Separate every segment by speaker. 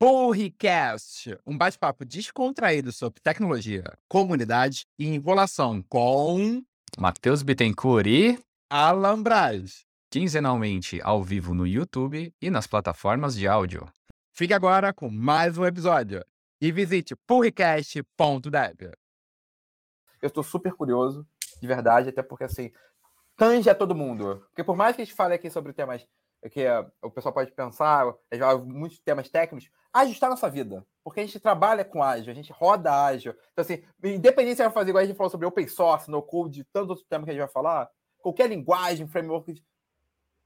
Speaker 1: Porricast, um bate-papo descontraído sobre tecnologia, comunidade e enrolação com
Speaker 2: Matheus Bittencourt e
Speaker 1: Alan Braz.
Speaker 2: quinzenalmente ao vivo no YouTube e nas plataformas de áudio.
Speaker 1: Fique agora com mais um episódio e visite porricast.dev.
Speaker 3: Eu estou super curioso, de verdade, até porque assim, tange a todo mundo. Porque por mais que a gente fale aqui sobre temas que eh, o pessoal pode pensar, eh, já muitos temas técnicos, ágil está na nossa vida. Porque a gente trabalha com ágil, a gente roda ágil. Então, assim, independente se vai fazer igual a gente falou sobre open source, no code, tantos outros temas que a gente vai falar, qualquer linguagem, framework,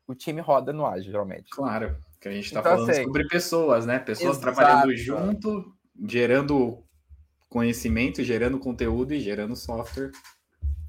Speaker 3: o time roda no ágil, geralmente.
Speaker 4: Claro, que a gente está
Speaker 3: Então,
Speaker 4: falando
Speaker 3: assim,
Speaker 4: sobre pessoas, né? Pessoas
Speaker 3: exato.
Speaker 4: trabalhando junto, gerando conhecimento, gerando conteúdo e gerando software.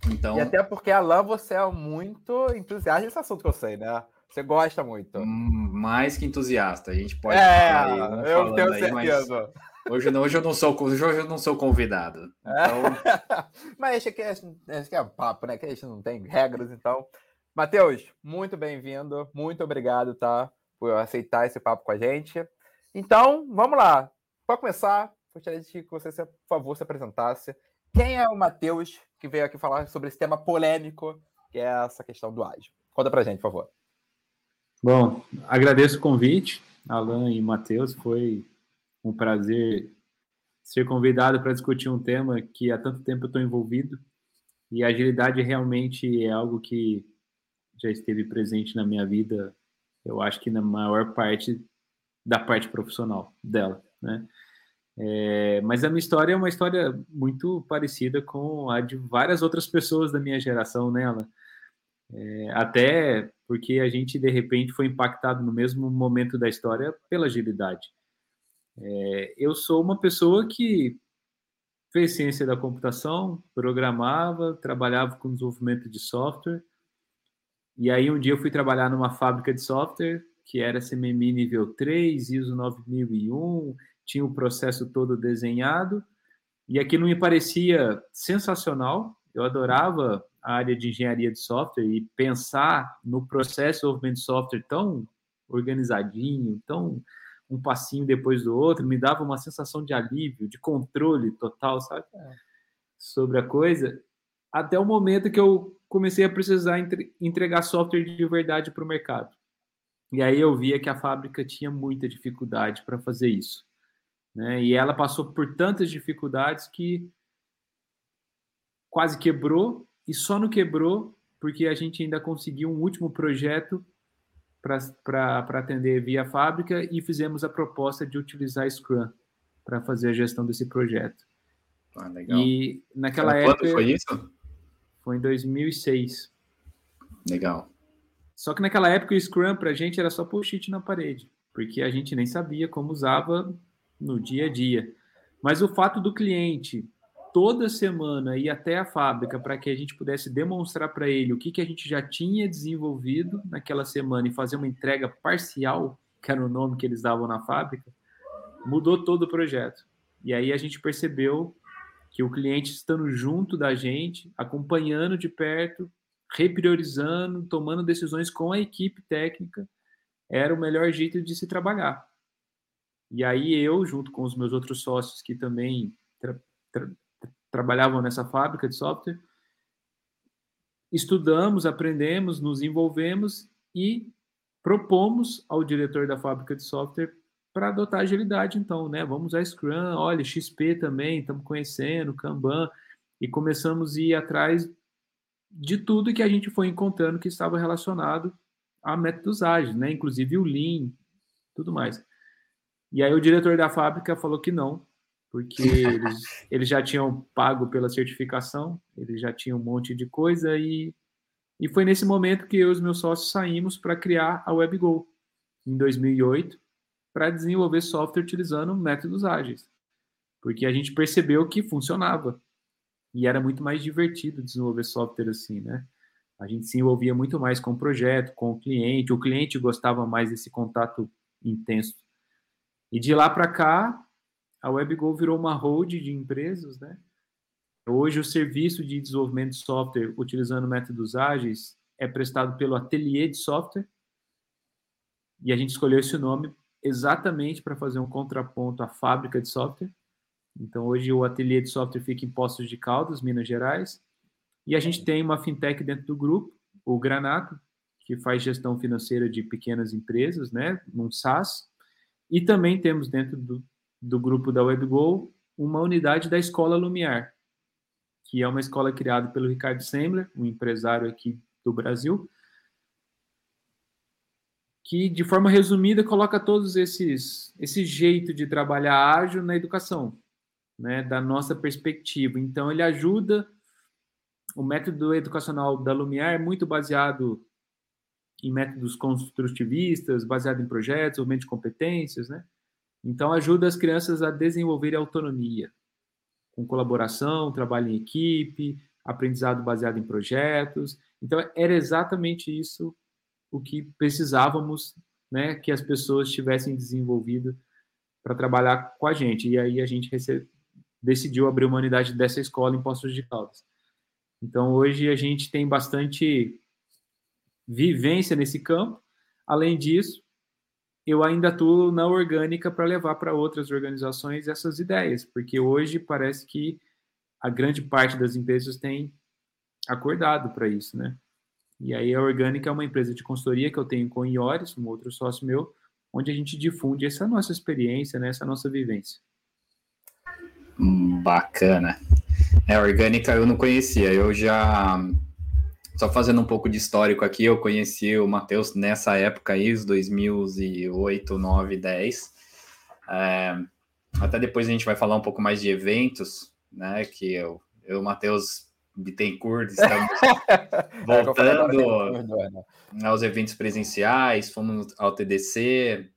Speaker 4: Então,
Speaker 3: E até porque, Alan, você é muito entusiasta desse assunto que eu sei, né? Você gosta muito.
Speaker 4: hum, mais que entusiasta, a gente pode
Speaker 3: é,
Speaker 4: falar aí, vamos
Speaker 3: eu tenho
Speaker 4: aí, mas
Speaker 3: certeza.
Speaker 4: hoje, não, hoje eu não sou hoje eu não sou convidado. Então,
Speaker 3: Mas esse aqui, é, esse aqui é papo, né? Que a gente não tem regras, então. Matheus, muito bem-vindo. Muito obrigado, tá? Por aceitar esse papo com a gente. Então, vamos lá. Para começar, gostaria de que você, por favor, se apresentasse. Quem é o Matheus que veio aqui falar sobre esse tema polêmico, que é essa questão do ágil? Conta pra gente, por favor.
Speaker 5: Bom, agradeço o convite, Alan e Matheus. Foi um prazer ser convidado para discutir um tema que há tanto tempo eu estou envolvido. E agilidade realmente é algo que já esteve presente na minha vida, eu acho que na maior parte da parte profissional dela, né? É, mas a minha história é uma história muito parecida com a de várias outras pessoas da minha geração, né? É, até porque a gente de repente foi impactado no mesmo momento da história pela agilidade. É, eu sou uma pessoa que fez ciência da computação, programava, trabalhava com desenvolvimento de software. E aí um dia eu fui trabalhar numa fábrica de software que era CMMI nível 3, ISO 9001, tinha o processo todo desenhado. E aquilo me parecia sensacional. Eu adorava a área de engenharia de software e pensar no processo de desenvolvimento de software tão organizadinho, tão um passinho depois do outro, me dava uma sensação de alívio, de controle total, sabe? Sobre a coisa. Até o momento que eu comecei a precisar entre- entregar software de verdade para o mercado. E aí eu via que a fábrica tinha muita dificuldade para fazer isso. Né? E ela passou por tantas dificuldades que quase quebrou e só não quebrou porque a gente ainda conseguiu um último projeto para atender via fábrica e fizemos a proposta de utilizar Scrum para fazer a gestão desse projeto.
Speaker 4: ah, legal.
Speaker 5: E naquela
Speaker 4: Quando
Speaker 5: época
Speaker 4: foi isso?
Speaker 5: foi em 2006.
Speaker 4: Legal.
Speaker 5: Só que naquela época o Scrum para a gente era só post-it na parede, porque a gente nem sabia como usava no dia a dia. Mas o fato do cliente toda semana ir até a fábrica para que a gente pudesse demonstrar para ele o que, que a gente já tinha desenvolvido naquela semana e fazer uma entrega parcial, que era o nome que eles davam na fábrica, mudou todo o projeto. E aí a gente percebeu que o cliente estando junto da gente, acompanhando de perto, repriorizando, tomando decisões com a equipe técnica, era o melhor jeito de se trabalhar. E aí eu, junto com os meus outros sócios que também trabalhavam nessa fábrica de software, estudamos, aprendemos, nos envolvemos e propomos ao diretor da fábrica de software para adotar agilidade, então, né? Vamos usar Scrum, olha, XP também, estamos conhecendo, Kanban, e começamos a ir atrás de tudo que a gente foi encontrando que estava relacionado a métodos ágeis, né? Inclusive o Lean, tudo mais. E aí o diretor da fábrica falou que não, porque eles, eles já tinham pago pela certificação, eles já tinham um monte de coisa e, e foi nesse momento que eu e os meus sócios saímos para criar a WebGo em 2008 para desenvolver software utilizando métodos ágeis, porque a gente percebeu que funcionava e era muito mais divertido desenvolver software assim, né? A gente se envolvia muito mais com o projeto, com o cliente, o cliente gostava mais desse contato intenso. E de lá para cá, a WebGo virou uma hold de empresas, né? Hoje o serviço de desenvolvimento de software utilizando métodos ágeis é prestado pelo Atelier de Software. E a gente escolheu esse nome exatamente para fazer um contraponto à fábrica de software. Então, hoje o ateliê de software fica em Poços de Caldas, Minas Gerais, e a gente tem uma fintech dentro do grupo, o Granato, que faz gestão financeira de pequenas empresas, né, num SaaS, e também temos dentro do, do grupo da WebGo uma unidade da Escola Lumiar, que é uma escola criada pelo Ricardo Sembler, um empresário aqui do Brasil, que de forma resumida coloca todos esses esse jeito de trabalhar ágil na educação, né, da nossa perspectiva. Então ele ajuda o método educacional da Lumiar é muito baseado em métodos construtivistas, baseado em projetos, aumento de competências, né? Então ajuda as crianças a desenvolver autonomia, com colaboração, trabalho em equipe, aprendizado baseado em projetos. Então era exatamente isso o que precisávamos, né, que as pessoas tivessem desenvolvido para trabalhar com a gente. E aí a gente decidiu abrir uma unidade dessa escola em Poços de Caldas. Então hoje a gente tem bastante vivência nesse campo. Além disso, eu ainda atuo na orgânica para levar para outras organizações essas ideias, porque hoje parece que a grande parte das empresas tem acordado para isso, né? E aí a Orgânica é uma empresa de consultoria que eu tenho com o Iores, um outro sócio meu, onde a gente difunde essa nossa experiência, né, essa nossa vivência.
Speaker 4: Hum, bacana. É, a Orgânica eu não conhecia, eu já... Só fazendo um pouco de histórico aqui, eu conheci o Matheus nessa época aí, os 2008, 9, 10. É, até depois a gente vai falar um pouco mais de eventos, né, que eu, eu o Matheus Bittencourt, estamos voltando aos eventos presenciais, fomos ao TDC,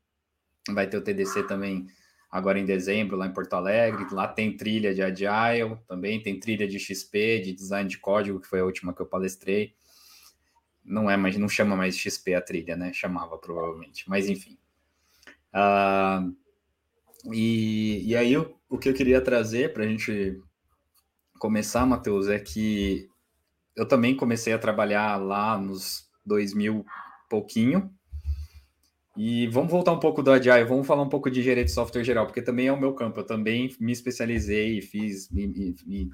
Speaker 4: vai ter o TDC também agora em dezembro, lá em Porto Alegre, lá tem trilha de Agile, também tem trilha de XP, de design de código, que foi a última que eu palestrei, não é, mas não chama mais XP a trilha, né, chamava provavelmente, mas enfim. Uh, e, e aí o, o que eu queria trazer para a gente começar, Matheus, é que eu também comecei a trabalhar lá nos 2000 pouquinho. E vamos voltar um pouco do Agile, vamos falar um pouco de engenharia de software geral, porque também é o meu campo. Eu também me especializei e fiz,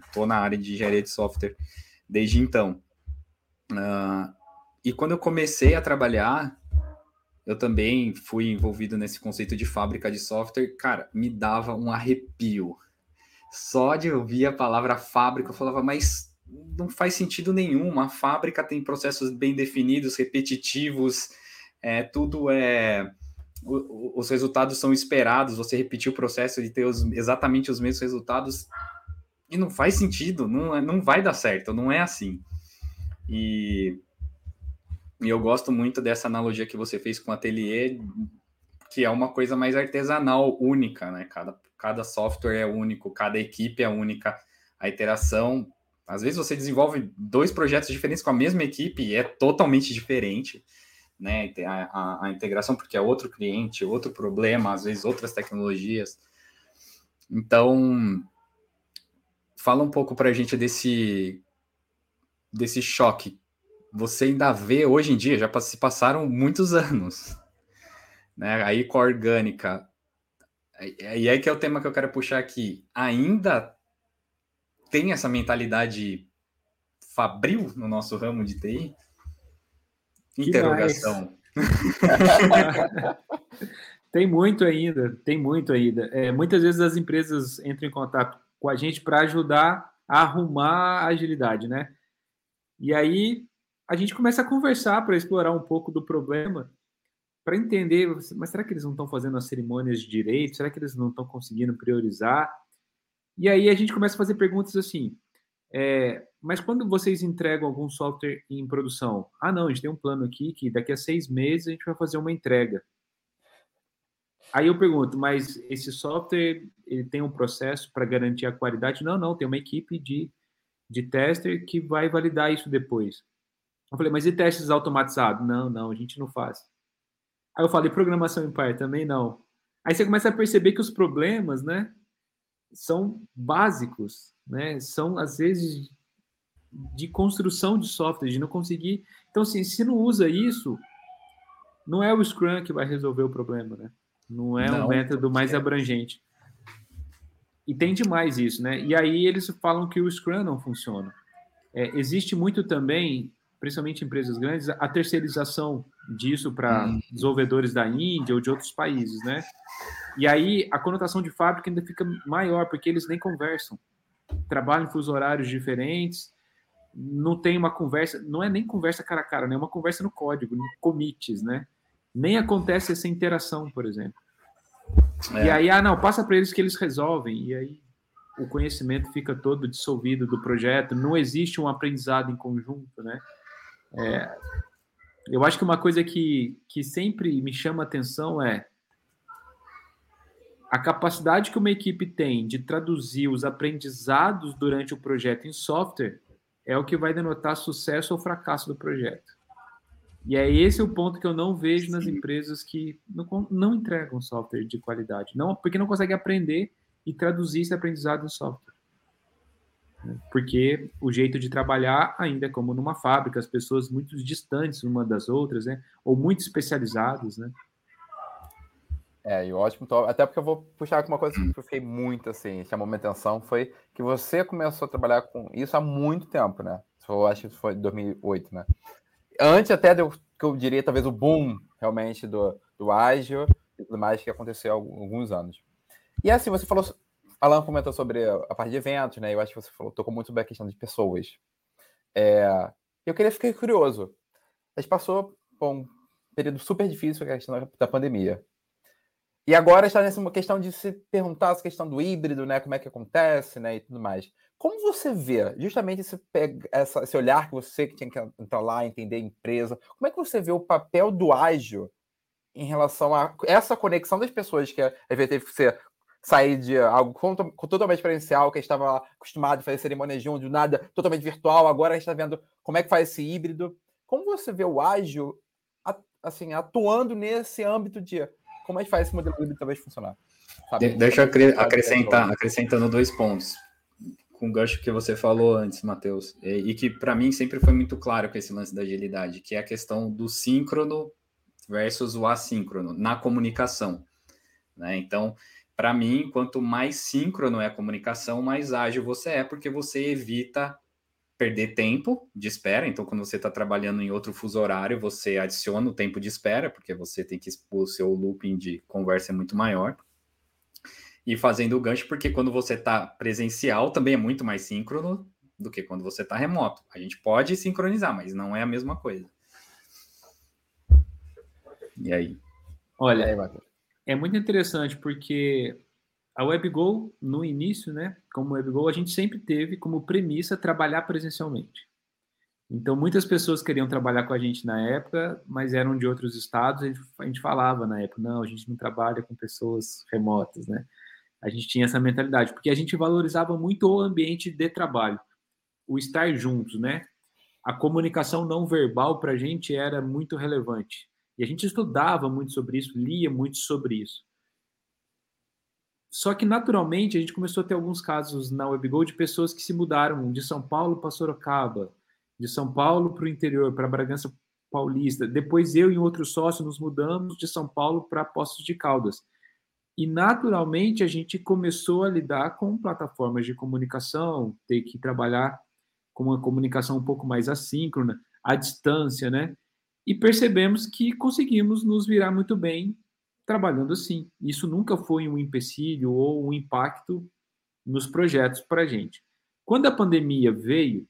Speaker 4: estou na área de engenharia de software desde então. Uh, e quando eu comecei a trabalhar, eu também fui envolvido nesse conceito de fábrica de software. Cara, me dava um arrepio só de ouvir a palavra fábrica, eu falava, mas não faz sentido nenhum. Uma fábrica tem processos bem definidos, repetitivos, é, tudo é. Os resultados são esperados, você repetir o processo de ter os, exatamente os mesmos resultados e não faz sentido, não, é, não vai dar certo, não é assim. E, e eu gosto muito dessa analogia que você fez com o ateliê, que é uma coisa mais artesanal, única, né? Cada, cada software é único, cada equipe é única, a interação. Às vezes você desenvolve dois projetos diferentes com a mesma equipe e é totalmente diferente, né? A, a, a integração, porque é outro cliente, outro problema, às vezes outras tecnologias. Então, fala um pouco para a gente desse, desse choque. Você ainda vê hoje em dia, já se passaram muitos anos, né? Aí com a orgânica, e aí que é o tema que eu quero puxar aqui. Ainda tem essa mentalidade fabril no nosso ramo de TI? Interrogação.
Speaker 5: tem muito ainda, tem muito ainda. É, muitas vezes as empresas entram em contato com a gente para ajudar a arrumar a agilidade, né? E aí a gente começa a conversar para explorar um pouco do problema para entender, mas será que eles não estão fazendo as cerimônias de direito? Será que eles não estão conseguindo priorizar? E aí a gente começa a fazer perguntas assim, é, mas quando vocês entregam algum software em produção? Ah, não, a gente tem um plano aqui que daqui a seis meses a gente vai fazer uma entrega. Aí eu pergunto, mas esse software ele tem um processo para garantir a qualidade? Não, não, tem uma equipe de, de tester que vai validar isso depois. Eu falei, mas e testes automatizados? Não, não, a gente não faz. Aí eu falei, programação em Python também não. Aí você começa a perceber que os problemas, né, são básicos, né, são às vezes de construção de software, de não conseguir. Então, assim, se não usa isso, não é o Scrum que vai resolver o problema, né? Não é
Speaker 4: Não,
Speaker 5: um método mais
Speaker 4: é.
Speaker 5: abrangente. E tem demais isso, né? E aí eles falam que o Scrum não funciona. É, existe muito também, principalmente em empresas grandes, a terceirização disso para
Speaker 4: Hum.
Speaker 5: desenvolvedores da Índia ou de outros países, né? E aí a conotação de fábrica ainda fica maior, porque eles nem conversam. Trabalham em fusos horários diferentes, não tem uma conversa, não é nem conversa cara a cara, né? É uma conversa no código, no commits, né? Nem acontece essa interação, por exemplo.
Speaker 4: É.
Speaker 5: E aí, ah, não, passa para eles que eles resolvem. E aí o conhecimento fica todo dissolvido do projeto, não existe um aprendizado em conjunto, né? É, eu acho que uma coisa que, que sempre me chama a atenção é a capacidade que uma equipe tem de traduzir os aprendizados durante o projeto em software é o que vai denotar sucesso ou fracasso do projeto. E é esse o ponto que eu não vejo nas empresas que não, não entregam software de qualidade, não porque não conseguem aprender e traduzir esse aprendizado em software. Porque o jeito de trabalhar ainda é como numa fábrica, as pessoas muito distantes uma das outras, né? Ou muito especializadas, né?
Speaker 3: É, e ótimo. Então, até porque eu vou puxar uma coisa que eu fiquei muito assim, chamou minha atenção, foi que você começou a trabalhar com isso há muito tempo, né? Eu acho que foi em 2008, né? Antes até do que eu diria, talvez, o boom realmente do, do ágil e tudo mais que aconteceu há alguns anos. E assim, você falou, Alan comentou sobre a parte de eventos, né? Eu acho que você falou, tocou muito sobre a questão de pessoas. É, eu queria ficar curioso. A gente passou por um período super difícil, que é a questão da pandemia. E agora está nessa questão de se perguntar essa questão do híbrido, né? Como é que acontece, né? E tudo mais. Como você vê justamente esse, essa- esse olhar que você que tinha que entrar lá, entender a empresa, como é que você vê o papel do ágil em relação a essa conexão das pessoas que às vezes teve que ser sair de algo totalmente presencial, que estava acostumado a fazer cerimônia junto, do nada totalmente virtual, agora a gente está vendo como é que faz esse híbrido. Como você vê o ágil a- assim, atuando nesse âmbito de como é que faz esse modelo híbrido talvez funcionar? sabe?
Speaker 4: De- deixa eu acre- acrescentar, acrescentando dois pontos. Com o gancho que você falou antes, Matheus, e, e que para mim sempre foi muito claro com esse lance da agilidade, que é a questão do síncrono versus o assíncrono na comunicação. Né? Então, para mim, quanto mais síncrono é a comunicação, mais ágil você é, porque você evita perder tempo de espera. Então, quando você está trabalhando em outro fuso horário, você adiciona o tempo de espera, porque você tem que expor o seu looping de conversa é muito maior. E fazendo o gancho, porque quando você está presencial, também é muito mais síncrono do que quando você está remoto. A gente pode sincronizar, mas não é a mesma coisa. E aí?
Speaker 5: Olha,
Speaker 3: É.
Speaker 5: É muito interessante porque a WebGo, no início, né, como WebGo, a gente sempre teve como premissa trabalhar presencialmente. Então, muitas pessoas queriam trabalhar com a gente na época, mas eram de outros estados. A gente, a gente falava na época, não, a gente não trabalha com pessoas remotas, né? A gente tinha essa mentalidade, porque a gente valorizava muito o ambiente de trabalho, o estar juntos, né? A comunicação não verbal para a gente era muito relevante. E a gente estudava muito sobre isso, lia muito sobre isso. Só que, naturalmente, a gente começou a ter alguns casos na WebGo de pessoas que se mudaram de São Paulo para Sorocaba, de São Paulo para o interior, para Bragança Paulista. Depois, eu e outro sócio nos mudamos de São Paulo para Poços de Caldas. E, naturalmente, a gente começou a lidar com plataformas de comunicação, ter que trabalhar com uma comunicação um pouco mais assíncrona, à distância, né? e percebemos que conseguimos nos virar muito bem trabalhando assim. Isso nunca foi um empecilho ou um impacto nos projetos para a gente. Quando a pandemia veio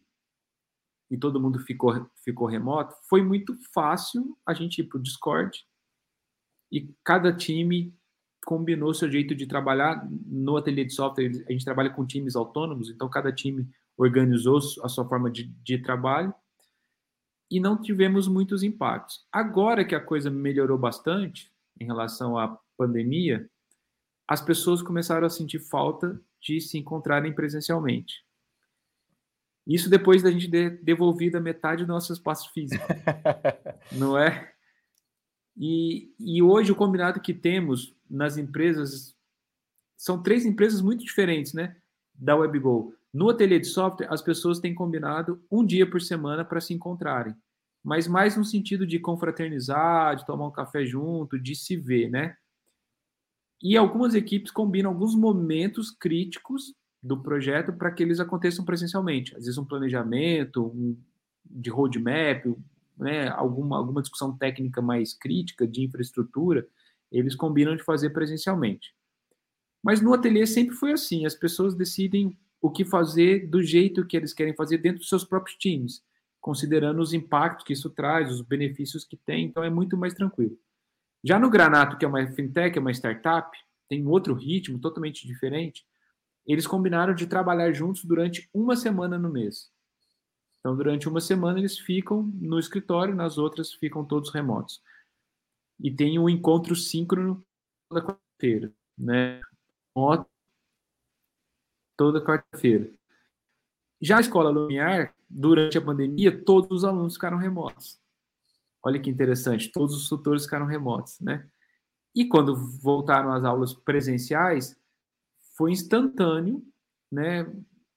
Speaker 5: e todo mundo ficou, ficou remoto, foi muito fácil a gente ir para o Discord e cada time combinou seu jeito de trabalhar. No ateliê de software, a gente trabalha com times autônomos, então cada time organizou a sua forma de, de trabalho e não tivemos muitos impactos. Agora que a coisa melhorou bastante em relação à pandemia, as pessoas começaram a sentir falta de se encontrarem presencialmente. Isso depois da gente ter devolvido a metade do nosso espaço físico, não é? E, e hoje o combinado que temos nas empresas são três empresas muito diferentes, né? Da WebGo. No ateliê de software, as pessoas têm combinado um dia por semana para se encontrarem, mas mais no sentido de confraternizar, de tomar um café junto, de se ver, né? E algumas equipes combinam alguns momentos críticos do projeto para que eles aconteçam presencialmente. Às vezes um planejamento, um, de roadmap, né, alguma, alguma discussão técnica mais crítica de infraestrutura, eles combinam de fazer presencialmente. Mas no ateliê sempre foi assim, as pessoas decidem o que fazer do jeito que eles querem fazer dentro dos seus próprios times, considerando os impactos que isso traz, os benefícios que tem, então é muito mais tranquilo. Já no Granato, que é uma fintech, é uma startup, tem outro ritmo totalmente diferente, eles combinaram de trabalhar juntos durante uma semana no mês. Então, durante uma semana, eles ficam no escritório, nas outras ficam todos remotos. E tem um encontro síncrono toda quarta-feira, né? Toda quarta-feira. Já a escola Lumiar, durante a pandemia, todos os alunos ficaram remotos. Olha que interessante, todos os tutores ficaram remotos, né? E quando voltaram às aulas presenciais, foi instantâneo, né?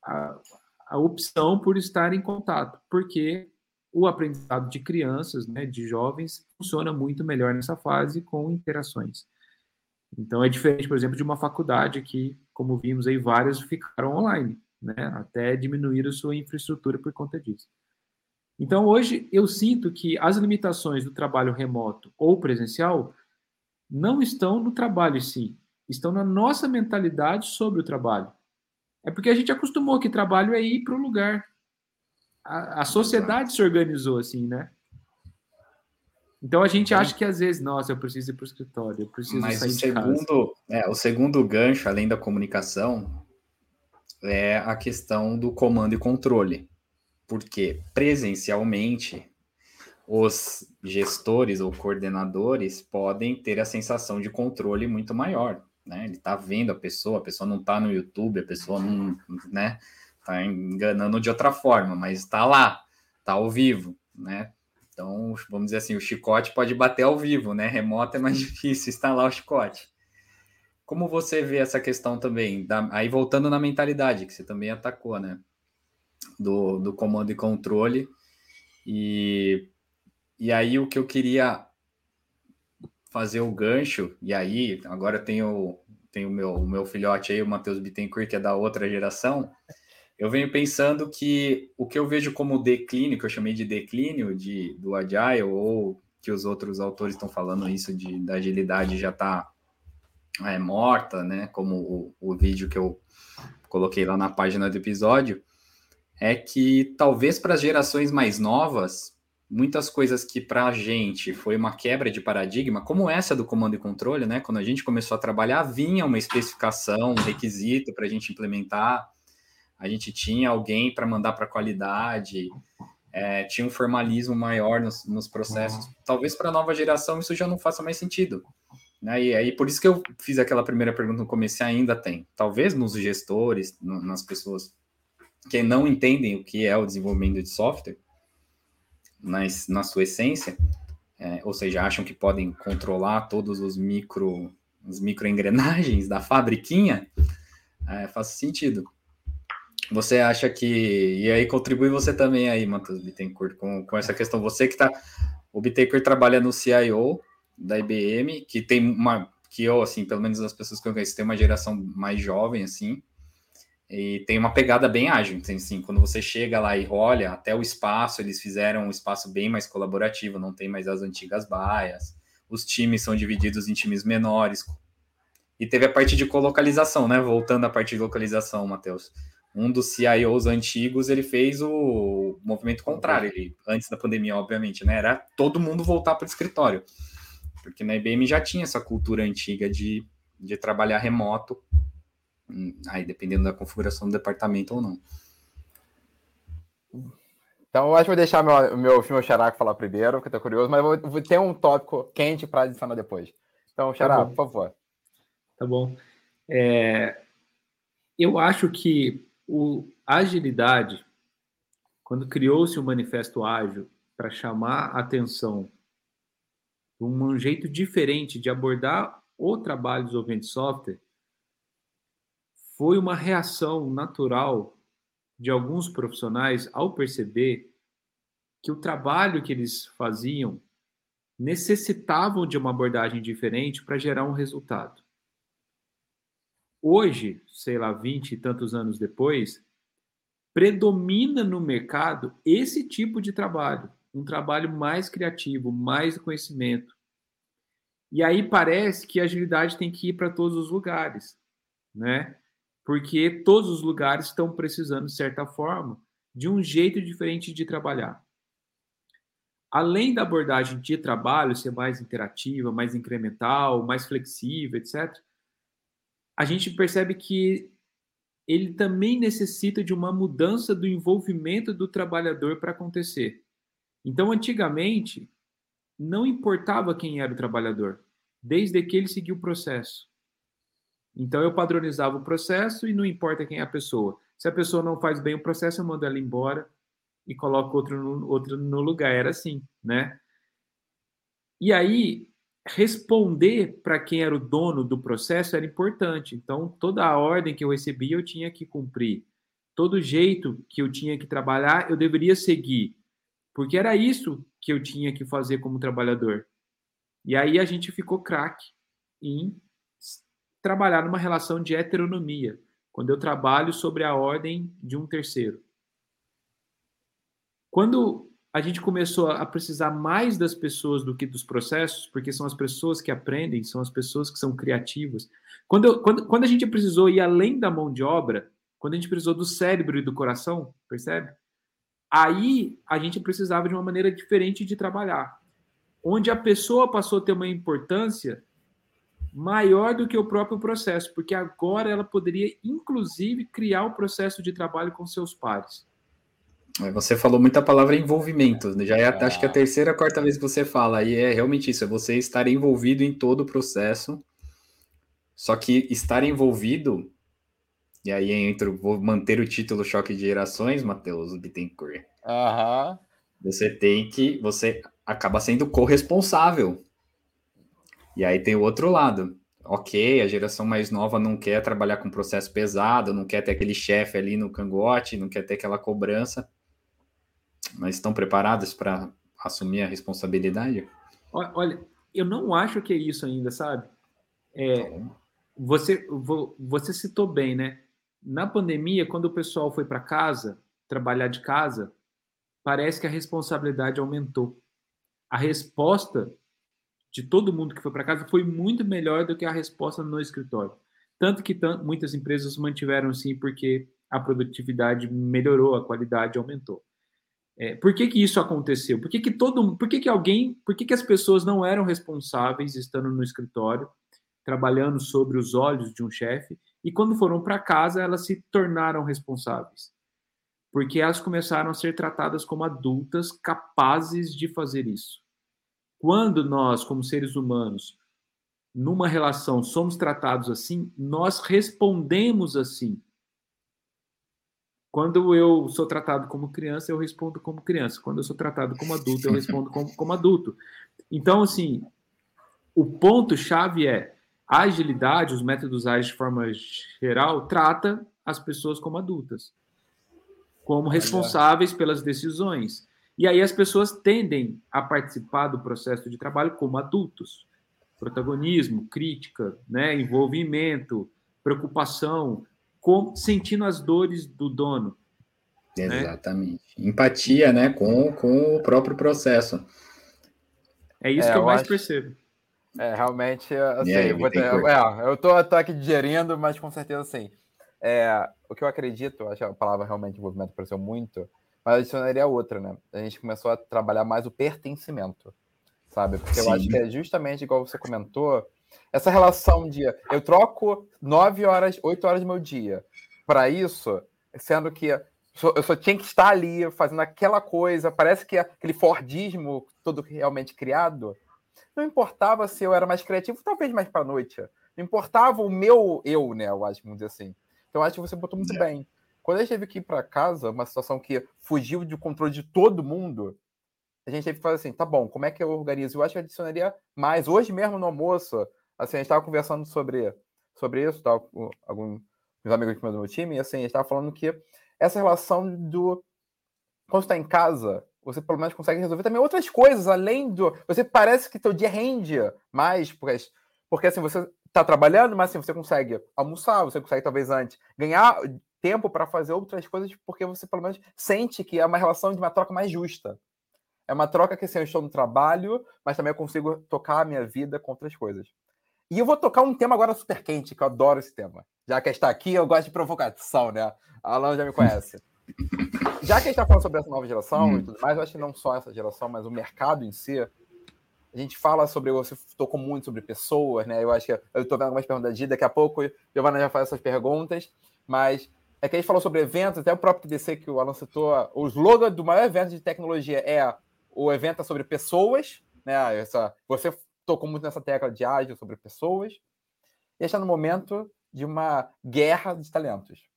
Speaker 5: A, a opção por estar em contato, porque o aprendizado de crianças, né, de jovens, funciona muito melhor nessa fase com interações. Então é diferente, por exemplo, de uma faculdade que, como vimos aí, várias ficaram online, né, até diminuir a sua infraestrutura por conta disso. Então, hoje, eu sinto que as limitações do trabalho remoto ou presencial não estão no trabalho em si, estão na nossa mentalidade sobre o trabalho. É porque a gente acostumou que trabalho é ir para o lugar. A, a sociedade se organizou assim, né? Então a gente acha que às vezes, nossa, eu preciso ir para o escritório, eu preciso
Speaker 4: Mas
Speaker 5: sair
Speaker 4: o segundo, é, o segundo gancho, além da comunicação, é a questão do comando e controle porque presencialmente os gestores ou coordenadores podem ter a sensação de controle muito maior, né? Ele está vendo a pessoa, a pessoa não está no YouTube, a pessoa não, né? Tá enganando de outra forma, mas está lá, está ao vivo, né? Então, vamos dizer assim, o chicote pode bater ao vivo, né? Remoto é mais difícil instalar o chicote. Como você vê essa questão também? Da, aí voltando na mentalidade que você também atacou, né? do, do comando e controle. E, e aí o que eu queria fazer o gancho, e aí agora tenho tenho o meu, o meu filhote aí, o Matheus Bittencourt, que é da outra geração, eu venho pensando que o que eu vejo como declínio, que eu chamei de declínio de, do Agile, ou que os outros autores estão falando isso de, da agilidade já está é, morta, né? Como o, o vídeo que eu coloquei lá na página do episódio, é que talvez para as gerações mais novas, muitas coisas que para a gente foi uma quebra de paradigma, como essa do comando e controle, né? Quando a gente começou a trabalhar, vinha uma especificação, um requisito para a gente implementar, a gente tinha alguém para mandar para qualidade, é, tinha um formalismo maior nos, nos processos. Talvez para a nova geração isso já não faça mais sentido. Né? E aí, por isso que eu fiz aquela primeira pergunta no começo, ainda tem. Talvez nos gestores, nas pessoas que não entendem o que é o desenvolvimento de software, mas na sua essência, é, ou seja, acham que podem controlar todos os micro, os micro engrenagens da fabriquinha, é, faz sentido. Você acha que. E aí contribui você também aí, Matheus Bittencourt, com, com essa questão. Você que está. O Bittencourt trabalha no CIO da IBM, que tem uma. Que eu, assim, pelo menos as pessoas que eu conheço, tem uma geração mais jovem, assim, e tem uma pegada bem ágil, então, assim, quando você chega lá e olha até o espaço, eles fizeram um espaço bem mais colaborativo, não tem mais as antigas baias, os times são divididos em times menores. E teve a parte de colocalização, né? Voltando à parte de localização, Matheus. Um dos CIOs antigos, ele fez o movimento contrário, ele, antes da pandemia, obviamente, né? Era todo mundo voltar para o escritório. Porque na IBM já tinha essa cultura antiga de, de trabalhar remoto aí dependendo da configuração do departamento ou não.
Speaker 3: Então, eu acho que vou deixar meu, meu, meu Xaraca falar primeiro, porque eu tô curioso, mas vou, vou ter um tópico quente para adicionar depois. Então, Xaraca, tá por favor.
Speaker 5: Tá bom. É, eu acho que o, a agilidade, quando criou-se o Manifesto Ágil para chamar a atenção um jeito diferente de abordar o trabalho de desenvolvimento de software, foi uma reação natural de alguns profissionais ao perceber que o trabalho que eles faziam necessitavam de uma abordagem diferente para gerar um resultado. Hoje, sei lá, 20 e tantos anos depois, predomina no mercado esse tipo de trabalho, um trabalho mais criativo, mais conhecimento. E aí parece que a agilidade tem que ir para todos os lugares, né? Porque todos os lugares estão precisando, de certa forma, de um jeito diferente de trabalhar. Além da abordagem de trabalho ser mais interativa, mais incremental, mais flexível, etc., a gente percebe que ele também necessita de uma mudança do envolvimento do trabalhador para acontecer. Então, antigamente, não importava quem era o trabalhador, desde que ele seguia o processo. Então, eu padronizava o processo e não importa quem é a pessoa. Se a pessoa não faz bem o processo, eu mando ela embora e coloco outro no, outro no lugar. Era assim, né? E aí, responder para quem era o dono do processo era importante. Então, toda a ordem que eu recebia, eu tinha que cumprir. Todo jeito que eu tinha que trabalhar, eu deveria seguir. Porque era isso que eu tinha que fazer como trabalhador. E aí a gente ficou craque em trabalhar numa relação de heteronomia, quando eu trabalho sobre a ordem de um terceiro. Quando a gente começou a precisar mais das pessoas do que dos processos, porque são as pessoas que aprendem, são as pessoas que são criativas. Quando, quando, quando a gente precisou ir além da mão de obra, quando a gente precisou do cérebro e do coração, percebe? Aí a gente precisava de uma maneira diferente de trabalhar, onde a pessoa passou a ter uma importância maior do que o próprio processo, porque agora ela poderia, inclusive, criar o processo de trabalho com seus pares.
Speaker 4: Você falou muita palavra envolvimento, né? já é ah. acho que a terceira, quarta vez que você fala, e é realmente isso, é você estar envolvido em todo o processo, só que estar envolvido, e aí entra, vou manter o título Choque de Gerações, Matheus Bittencourt.
Speaker 3: Aham.
Speaker 4: Você tem que, você acaba sendo corresponsável. E aí tem o outro lado. Ok, a geração mais nova não quer trabalhar com processo pesado, não quer ter aquele chefe ali no cangote, não quer ter aquela cobrança mas estão preparadas para assumir a responsabilidade?
Speaker 5: Olha, eu não acho que é isso ainda, sabe? É, você, você citou bem, né? Na pandemia, quando o pessoal foi para casa, trabalhar de casa, parece que a responsabilidade aumentou. A resposta de todo mundo que foi para casa foi muito melhor do que a resposta no escritório. Tanto que muitas empresas mantiveram assim porque a produtividade melhorou, a qualidade aumentou. É, por que, que isso aconteceu? Por que, que todo, por que, que alguém, por que, que as pessoas não eram responsáveis estando no escritório, trabalhando sobre os olhos de um chefe, e quando foram para casa elas se tornaram responsáveis? Porque elas começaram a ser tratadas como adultas capazes de fazer isso. Quando nós, como seres humanos, numa relação somos tratados assim, nós respondemos assim. Quando eu sou tratado como criança, eu respondo como criança. Quando eu sou tratado como adulto, eu respondo como, como adulto. Então, assim, o ponto-chave é a agilidade, os métodos ágeis de forma geral, trata as pessoas como adultas, como responsáveis pelas decisões. E aí as pessoas tendem a participar do processo de trabalho como adultos. Protagonismo, crítica, né, envolvimento, preocupação, com, sentindo as dores do dono.
Speaker 4: Né? Exatamente. Né? Empatia, né, com, com o próprio processo.
Speaker 5: É isso é, que eu, eu mais acho... percebo.
Speaker 3: É, realmente, assim, aí, eu, ter, é, eu tô, tô aqui digerindo, mas com certeza, assim, é, o que eu acredito, acho que a palavra realmente envolvimento apareceu muito, mas adicionaria outra, né? A gente começou a trabalhar mais o pertencimento, sabe? Porque Sim. eu acho que é justamente igual você comentou, essa relação de eu troco 9 horas, 8 horas do meu dia para isso, sendo que eu só tinha que estar ali fazendo aquela coisa, parece que aquele Fordismo todo realmente criado, não importava se eu era mais criativo, talvez mais para noite. Não importava o meu eu, né? Eu acho, vamos dizer assim. Então acho que você botou muito é. bem. Quando a gente teve que ir para casa, uma situação que fugiu do controle de todo mundo, a gente teve que fazer assim, tá bom, como é que eu organizo? Eu acho que eu adicionaria mais. Hoje mesmo no almoço, assim, a gente estava conversando sobre, sobre isso, tava com alguns amigos do meu time, e assim, a gente estava falando que essa relação do. Quando está em casa, você pelo menos consegue resolver também outras coisas, além do. Você parece que teu dia rende mais, porque, porque assim, você tá trabalhando, mas assim, você consegue almoçar, você consegue talvez antes ganhar tempo para fazer outras coisas, porque você pelo menos sente que é uma relação de uma troca mais justa. É uma troca que assim, eu estou no trabalho, mas também eu consigo tocar a minha vida com outras coisas. E eu vou tocar um tema agora super quente, que eu adoro esse tema. Já que está aqui, eu gosto de provocação, né? A Alan já me conhece. Já que a gente está falando sobre essa nova geração hum. e tudo mais, eu acho que não só essa geração, mas o mercado em si, a gente fala sobre, você tocou muito sobre pessoas, né? Eu acho que eu estou vendo algumas perguntas de daqui a pouco, Giovana já faz essas perguntas, mas é que a gente falou sobre eventos, até o próprio TDC que o Alan citou, o slogan do maior evento de tecnologia é o evento é sobre pessoas, né? Essa, você tocou muito nessa tecla de ágil sobre pessoas, e está no momento de uma guerra de talentos.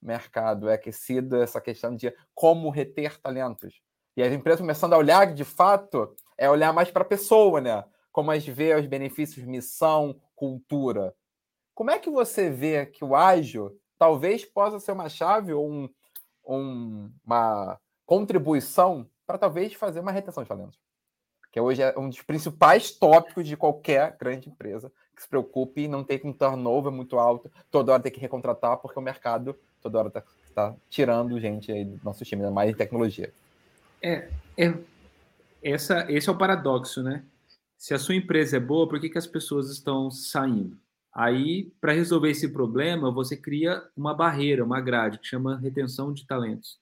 Speaker 3: Mercado é aquecido, essa questão de como reter talentos. E as empresas começando a olhar, de fato, é olhar mais para a pessoa, né? Como a gente vê os benefícios, missão, cultura. Como é que você vê que o ágil talvez possa ser uma chave ou um, um, uma contribuição para talvez fazer uma retenção de talentos? Que hoje é um dos principais tópicos de qualquer grande empresa que se preocupe e não ter um turnover muito alto, toda hora ter que recontratar, porque o mercado toda hora está tá tirando gente aí do nosso time, mais em tecnologia.
Speaker 5: É, é, essa, esse é o paradoxo, né? Se a sua empresa é boa, por que, que as pessoas estão saindo? Aí, para resolver esse problema, você cria uma barreira, uma grade, que chama retenção de talentos.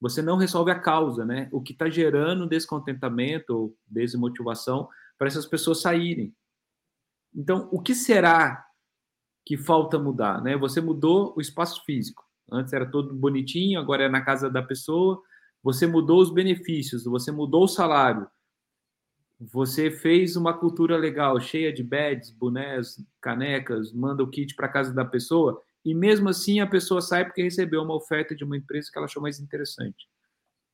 Speaker 5: Você não resolve a causa, né? O que está gerando descontentamento ou desmotivação para essas pessoas saírem. Então, o que será que falta mudar, né? Você mudou o espaço físico. Antes era todo bonitinho, agora é na casa da pessoa. Você mudou os benefícios, você mudou o salário, você fez uma cultura legal, cheia de badges, bonés, canecas, manda o kit para casa da pessoa, e mesmo assim a pessoa sai porque recebeu uma oferta de uma empresa que ela achou mais interessante.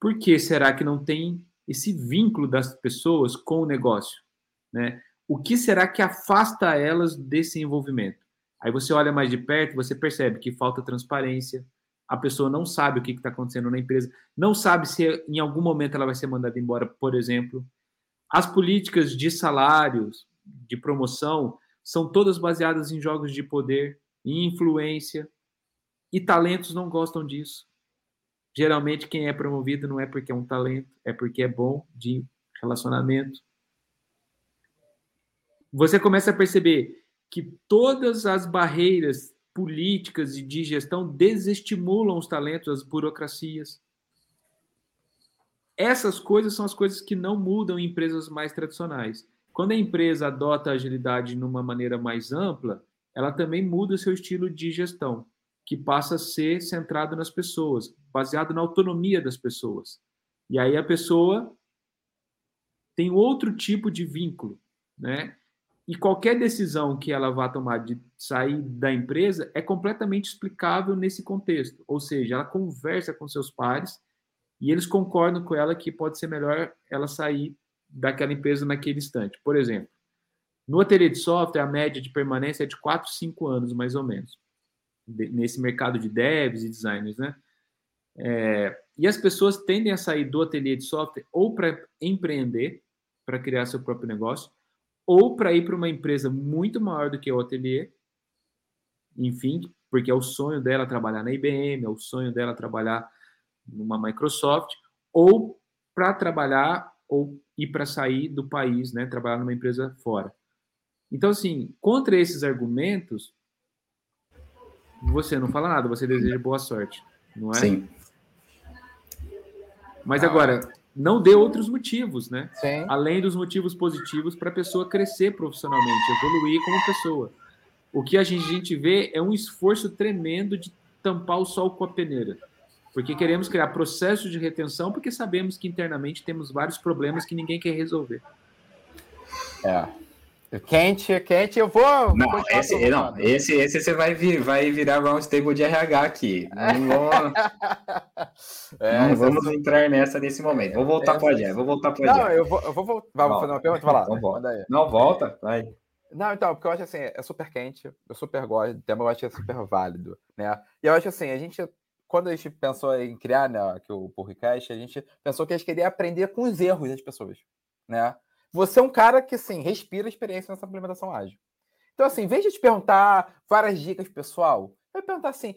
Speaker 5: Por que será que não tem esse vínculo das pessoas com o negócio? Né? O que será que afasta elas desse envolvimento? Aí você olha mais de perto, você percebe que falta transparência, a pessoa não sabe o que está acontecendo na empresa, não sabe se em algum momento ela vai ser mandada embora, por exemplo. As políticas de salários, de promoção, são todas baseadas em jogos de poder, em influência, e talentos não gostam disso. Geralmente, quem é promovido não é porque é um talento, é porque é bom de relacionamento. Você começa a perceber que todas as barreiras políticas e de gestão desestimulam os talentos, as burocracias. Essas coisas são as coisas que não mudam em empresas mais tradicionais. Quando a empresa adota a agilidade numa maneira mais ampla, ela também muda seu estilo de gestão, que passa a ser centrado nas pessoas, baseado na autonomia das pessoas. E aí a pessoa tem outro tipo de vínculo, né? E qualquer decisão que ela vá tomar de sair da empresa é completamente explicável nesse contexto. Ou seja, ela conversa com seus pares e eles concordam com ela que pode ser melhor ela sair daquela empresa naquele instante. Por exemplo, no ateliê de software, a média de permanência é de 4, 5 anos, mais ou menos, nesse mercado de devs e designers, né? É, e as pessoas tendem a sair do ateliê de software ou para empreender, para criar seu próprio negócio, ou para ir para uma empresa muito maior do que o ateliê, enfim, porque é o sonho dela trabalhar na IBM, é o sonho dela trabalhar numa Microsoft, ou para trabalhar ou ir para sair do país, né, trabalhar numa empresa fora. Então, assim, contra esses argumentos, você não fala nada, você deseja boa sorte, não é?
Speaker 4: Sim.
Speaker 5: Mas agora, não dê outros motivos, né?
Speaker 3: Sim.
Speaker 5: Além dos motivos positivos para a pessoa crescer profissionalmente, evoluir como pessoa. O que a gente, vê é um esforço tremendo de tampar o sol com a peneira. Porque queremos criar processos de retenção, porque sabemos que internamente temos vários problemas que ninguém quer resolver.
Speaker 3: É. Quente, quente, eu vou.
Speaker 4: Não, esse, não esse, esse você vai, vir, vai virar roundtable de RH aqui. Não, vou, é, não vamos é... entrar nessa nesse momento. Vou voltar é, para o Vou voltar para
Speaker 3: Não, eu vou, eu vou voltar. Vamos fazer uma pergunta? Vai lá. Então, volta.
Speaker 4: Não, volta. Vai.
Speaker 3: Não, então, porque eu acho assim, é super quente, eu super gosto do tema, eu acho que é super válido, né? E eu acho assim, a gente, quando a gente pensou em criar né, o podcast, a gente pensou que a gente queria aprender com os erros das pessoas, né? Você é um cara que, sim, respira experiência nessa implementação ágil. Então, assim, em vez de te perguntar várias dicas, pessoal, vai perguntar assim: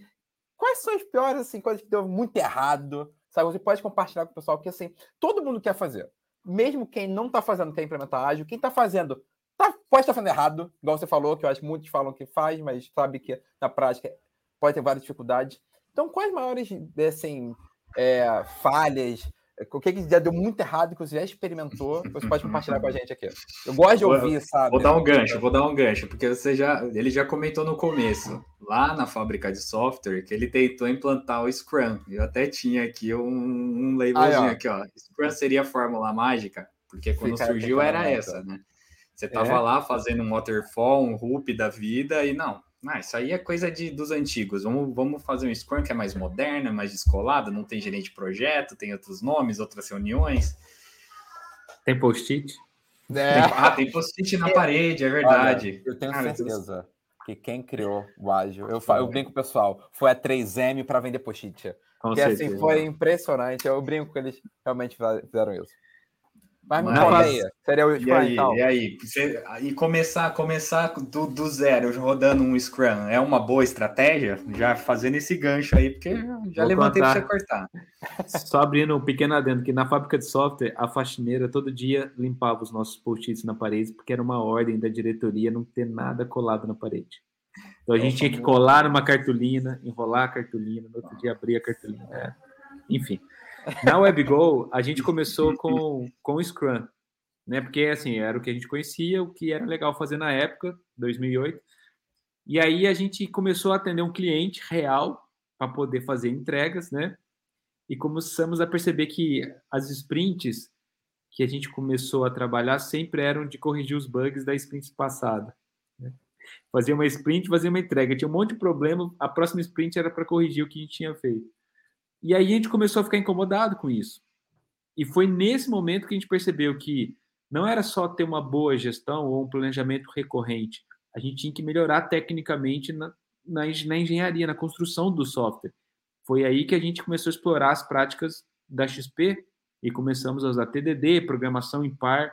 Speaker 3: quais são as piores assim, coisas que deu muito errado? Sabe? Você pode compartilhar com o pessoal, porque assim, todo mundo quer fazer. Mesmo quem não está fazendo quer implementar ágil, quem está fazendo tá, pode estar tá fazendo errado, igual você falou, que eu acho que muitos falam que faz, mas sabe que na prática pode ter várias dificuldades. Então, quais maiores assim, é, falhas, o que, que já deu muito errado que você já experimentou, você pode compartilhar com a gente aqui. Eu gosto de ouvir,
Speaker 4: vou,
Speaker 3: sabe?
Speaker 4: Vou dar um gancho, vou dar um gancho, porque você já, ele já comentou no começo, lá na fábrica de software, que ele tentou implantar o Scrum. Eu até tinha aqui um, um labelzinho Aí, ó. aqui, ó. Scrum seria a fórmula mágica, porque quando fica, surgiu era essa, né? Você tava é? lá fazendo um waterfall, um hoop da vida, e não, ah, isso aí é coisa de, dos antigos. Vamos, vamos fazer um Scrum que é mais moderno, mais descolado, não tem gerente de projeto, tem outros nomes, outras reuniões.
Speaker 5: Tem post-it?
Speaker 4: É. Ah, tem post-it na parede, é verdade.
Speaker 3: Olha, eu tenho Cara, certeza que quem criou o Ágil, eu, eu brinco com o pessoal, foi a 3M para vender post-it. Que assim, foi impressionante. Eu brinco que eles realmente fizeram isso. Mas me fala aí, seria o
Speaker 4: Scrum e aí, e aí, você, e começar, começar do, do zero, rodando um Scrum, é uma boa estratégia? Já fazendo esse gancho aí, porque já Vou levantei para você cortar.
Speaker 5: Só abrindo um pequeno adendo, que na fábrica de software, a faxineira todo dia limpava os nossos post-its na parede, porque era uma ordem da diretoria não ter nada colado na parede. Então a gente tinha que colar numa cartolina, enrolar a cartolina, no outro dia abrir a cartolina. É. Enfim. Na WebGo, a gente começou com, com o Scrum, né? Porque, assim, era o que a gente conhecia, o que era legal fazer na época, 2008. E aí a gente começou a atender um cliente real para poder fazer entregas, né? E começamos a perceber que as sprints que a gente começou a trabalhar sempre eram de corrigir os bugs da sprint passada. Né? Fazia uma sprint, fazia uma entrega. Tinha um monte de problema, a próxima sprint era para corrigir o que a gente tinha feito. E aí a gente começou a ficar incomodado com isso. E foi nesse momento que a gente percebeu que não era só ter uma boa gestão ou um planejamento recorrente. A gente tinha que melhorar tecnicamente na, na, na engenharia, na construção do software. Foi aí que a gente começou a explorar as práticas da XP e começamos a usar TDD, programação em par.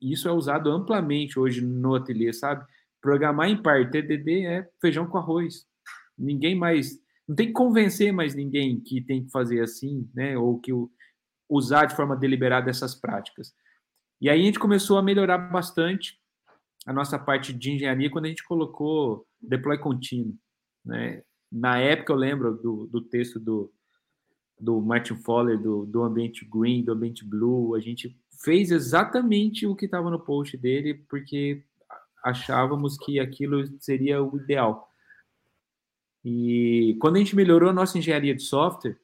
Speaker 5: Isso é usado amplamente hoje no ateliê, sabe? Programar em par, TDD é feijão com arroz. Ninguém mais não tem que convencer mais ninguém que tem que fazer assim, né? Ou que usar de forma deliberada essas práticas. E aí a gente começou a melhorar bastante a nossa parte de engenharia quando a gente colocou deploy contínuo, né? Na época eu lembro do, do texto do, do Martin Fowler, do, do ambiente green, do ambiente blue, a gente fez exatamente o que estava no post dele, porque achávamos que aquilo seria o ideal. E quando a gente melhorou a nossa engenharia de software,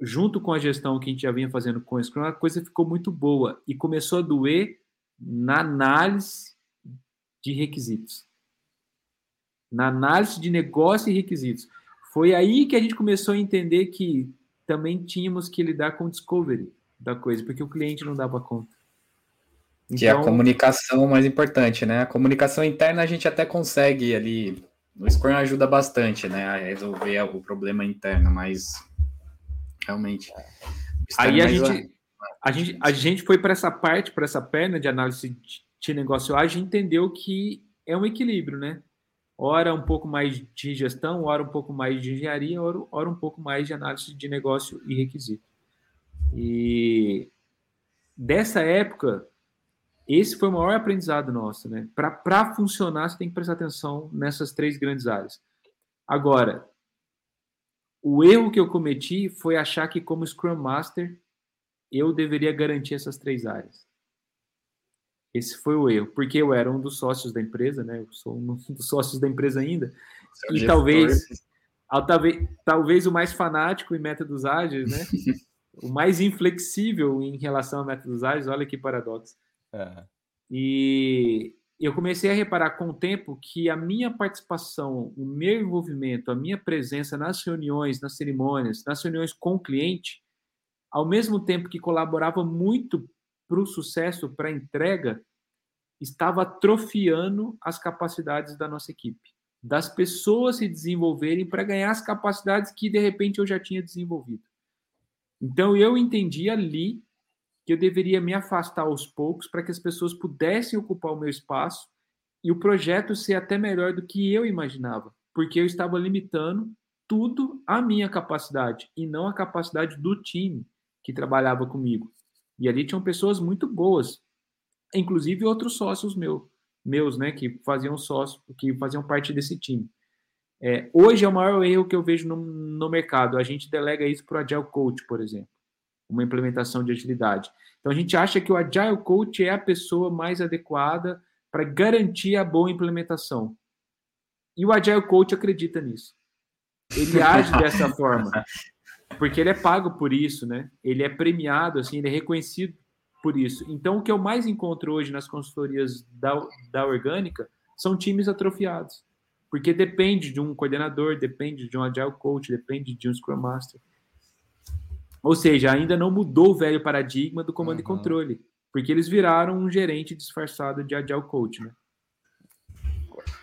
Speaker 5: junto com a gestão que a gente já vinha fazendo com o Scrum, a coisa ficou muito boa e começou a doer na análise de requisitos. Na análise de negócio e requisitos. Foi aí que a gente começou a entender que também tínhamos que lidar com o discovery da coisa, porque o cliente não dava conta.
Speaker 4: Então, que é a então comunicação mais importante, né? A comunicação interna a gente até consegue ali o Scrum ajuda bastante, né, a resolver o problema interno, mas realmente.
Speaker 5: Aí a gente, a gente, a gente foi para essa parte, para essa perna de análise de negócio ágil, entendeu que é um equilíbrio, né? Ora um pouco mais de gestão, ora um pouco mais de engenharia, ora, ora um pouco mais de análise de negócio e requisito. E dessa época, esse foi o maior aprendizado nosso, né? Para funcionar, você tem que prestar atenção nessas três grandes áreas. Agora, o erro que eu cometi foi achar que, como Scrum Master, eu deveria garantir essas três áreas. Esse foi o erro, porque eu era um dos sócios da empresa, né? Eu sou um dos sócios da empresa ainda. Seu e talvez, talvez, talvez o mais fanático em métodos ágeis, né? o mais inflexível em relação a métodos ágeis, olha que paradoxo. É. E eu comecei a reparar com o tempo que a minha participação, o meu envolvimento, a minha presença nas reuniões, nas cerimônias, nas reuniões com o cliente, ao mesmo tempo que colaborava muito para o sucesso, para a entrega, estava atrofiando as capacidades da nossa equipe, das pessoas se desenvolverem para ganhar as capacidades que de repente eu já tinha desenvolvido. Então eu entendi ali que eu deveria me afastar aos poucos para que as pessoas pudessem ocupar o meu espaço e o projeto ser até melhor do que eu imaginava, porque eu estava limitando tudo à minha capacidade e não à capacidade do time que trabalhava comigo. E ali tinham pessoas muito boas, inclusive outros sócios meus, meus, né, que faziam sócio, que faziam parte desse time. É, hoje é o maior erro que eu vejo no, no mercado. A gente delega isso para o Agile Coach, por exemplo, uma implementação de agilidade. Então a gente acha que o Agile Coach é a pessoa mais adequada para garantir a boa implementação. E o Agile Coach acredita nisso. Ele age dessa forma, porque ele é pago por isso, né? Ele é premiado, assim, ele é reconhecido por isso. Então, o que eu mais encontro hoje nas consultorias da, da orgânica são times atrofiados, porque depende de um coordenador, depende de um agile coach, depende de um scrum master. Ou seja, ainda não mudou o velho paradigma do comando uhum. e controle, porque eles viraram um gerente disfarçado de agile coach, né?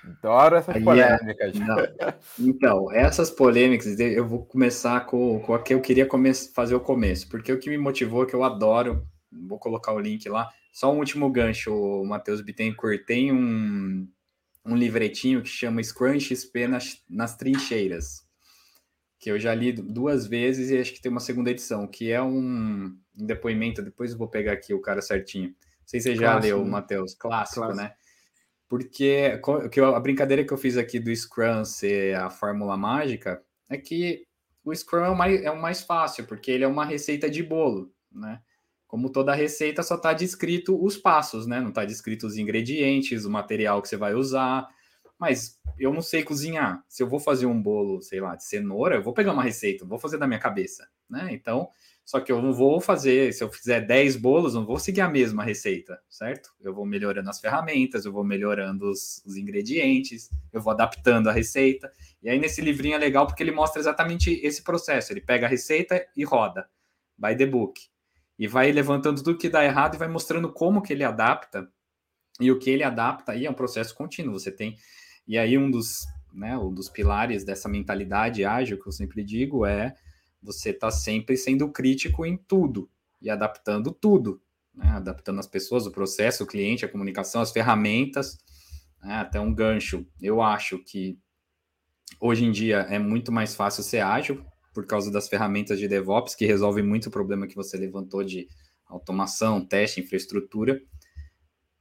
Speaker 3: Adoro essas Aí polêmicas.
Speaker 4: É... Então, essas polêmicas, eu vou começar com, com a que eu queria fazer o começo, porque o que me motivou, que eu adoro, vou colocar o link lá. Só um último gancho, o Matheus Bittencourt tem um, um livretinho que chama Scrum XP nas, nas Trincheiras, que eu já li duas vezes e acho que tem uma segunda edição, que é um, depoimento, depois eu vou pegar aqui o cara certinho. Não sei se você já clássico, leu, né? Matheus, clássico, clássico, né? Porque que a brincadeira que eu fiz aqui do Scrum ser a fórmula mágica é que o Scrum é o mais, é o mais fácil, porque ele é uma receita de bolo, né? Como toda receita, só está descrito os passos, né? Não está descrito os ingredientes, o material que você vai usar. Mas eu não sei cozinhar. Se eu vou fazer um bolo, sei lá, de cenoura, eu vou pegar uma receita, vou fazer da minha cabeça, né? Então, só que eu não vou fazer, se eu fizer 10 bolos, não vou seguir a mesma receita, certo? Eu vou melhorando as ferramentas, eu vou melhorando os, os ingredientes, eu vou adaptando a receita. E aí, nesse livrinho é legal porque ele mostra exatamente esse processo. Ele pega a receita e roda, by the book e vai levantando tudo que dá errado e vai mostrando como que ele adapta e o que ele adapta aí é um processo contínuo. Você tem e aí um dos, né, um dos pilares dessa mentalidade ágil que eu sempre digo é você tá sempre sendo crítico em tudo e adaptando tudo, né, adaptando as pessoas, o processo, o cliente, a comunicação, as ferramentas, né, até um gancho. Eu acho que hoje em dia é muito mais fácil ser ágil, por causa das ferramentas de DevOps, que resolvem muito o problema que você levantou de automação, teste, infraestrutura.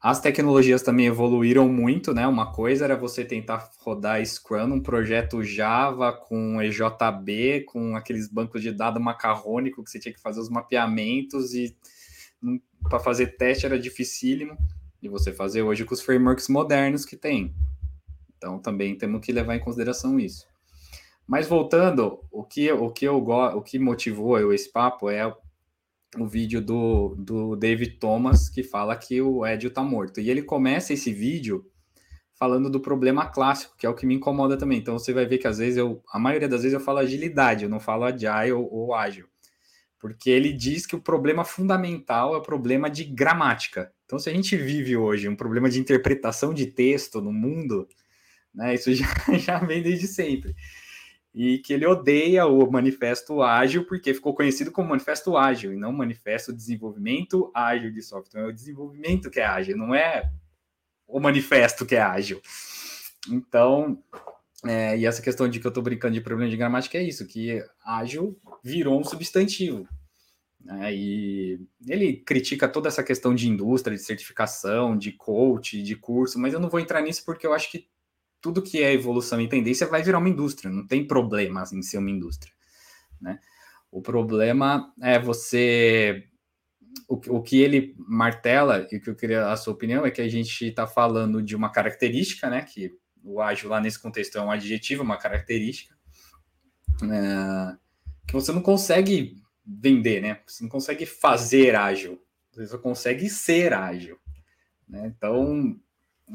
Speaker 4: As tecnologias também evoluíram muito, né? Uma coisa era você tentar rodar Scrum, um projeto Java com EJB, com aqueles bancos de dados macarrônico que você tinha que fazer os mapeamentos e para fazer teste era dificílimo. E você fazer hoje com os frameworks modernos que tem. Então também temos que levar em consideração isso. Mas voltando, o que, o que eu o que motivou eu esse papo é o vídeo do, do David Thomas que fala que o Edio tá morto. E ele começa esse vídeo falando do problema clássico, que é o que me incomoda também. Então você vai ver que às vezes eu, a maioria das vezes eu falo agilidade, eu não falo agile ou, ágil. Porque ele diz que o problema fundamental é o problema de gramática. Então se a gente vive hoje um problema de interpretação de texto no mundo, né, isso já, já vem desde sempre e que ele odeia o Manifesto Ágil porque ficou conhecido como Manifesto Ágil e não Manifesto Desenvolvimento Ágil de Software. É o desenvolvimento que é ágil, não é o manifesto que é ágil. Então, é, e essa questão de que eu estou brincando de problema de gramática é isso, que ágil virou um substantivo. Né? E ele critica toda essa questão de indústria, de certificação, de coach, de curso, mas eu não vou entrar nisso porque eu acho que tudo que é evolução e tendência vai virar uma indústria, não tem problema em ser uma indústria, né? O problema é você o, o que ele martela e o que eu queria a sua opinião é que a gente está falando de uma característica, né? Que o ágil lá nesse contexto é um adjetivo, uma característica é, que você não consegue vender, né? Você não consegue fazer ágil, você só consegue ser ágil. Né? Então,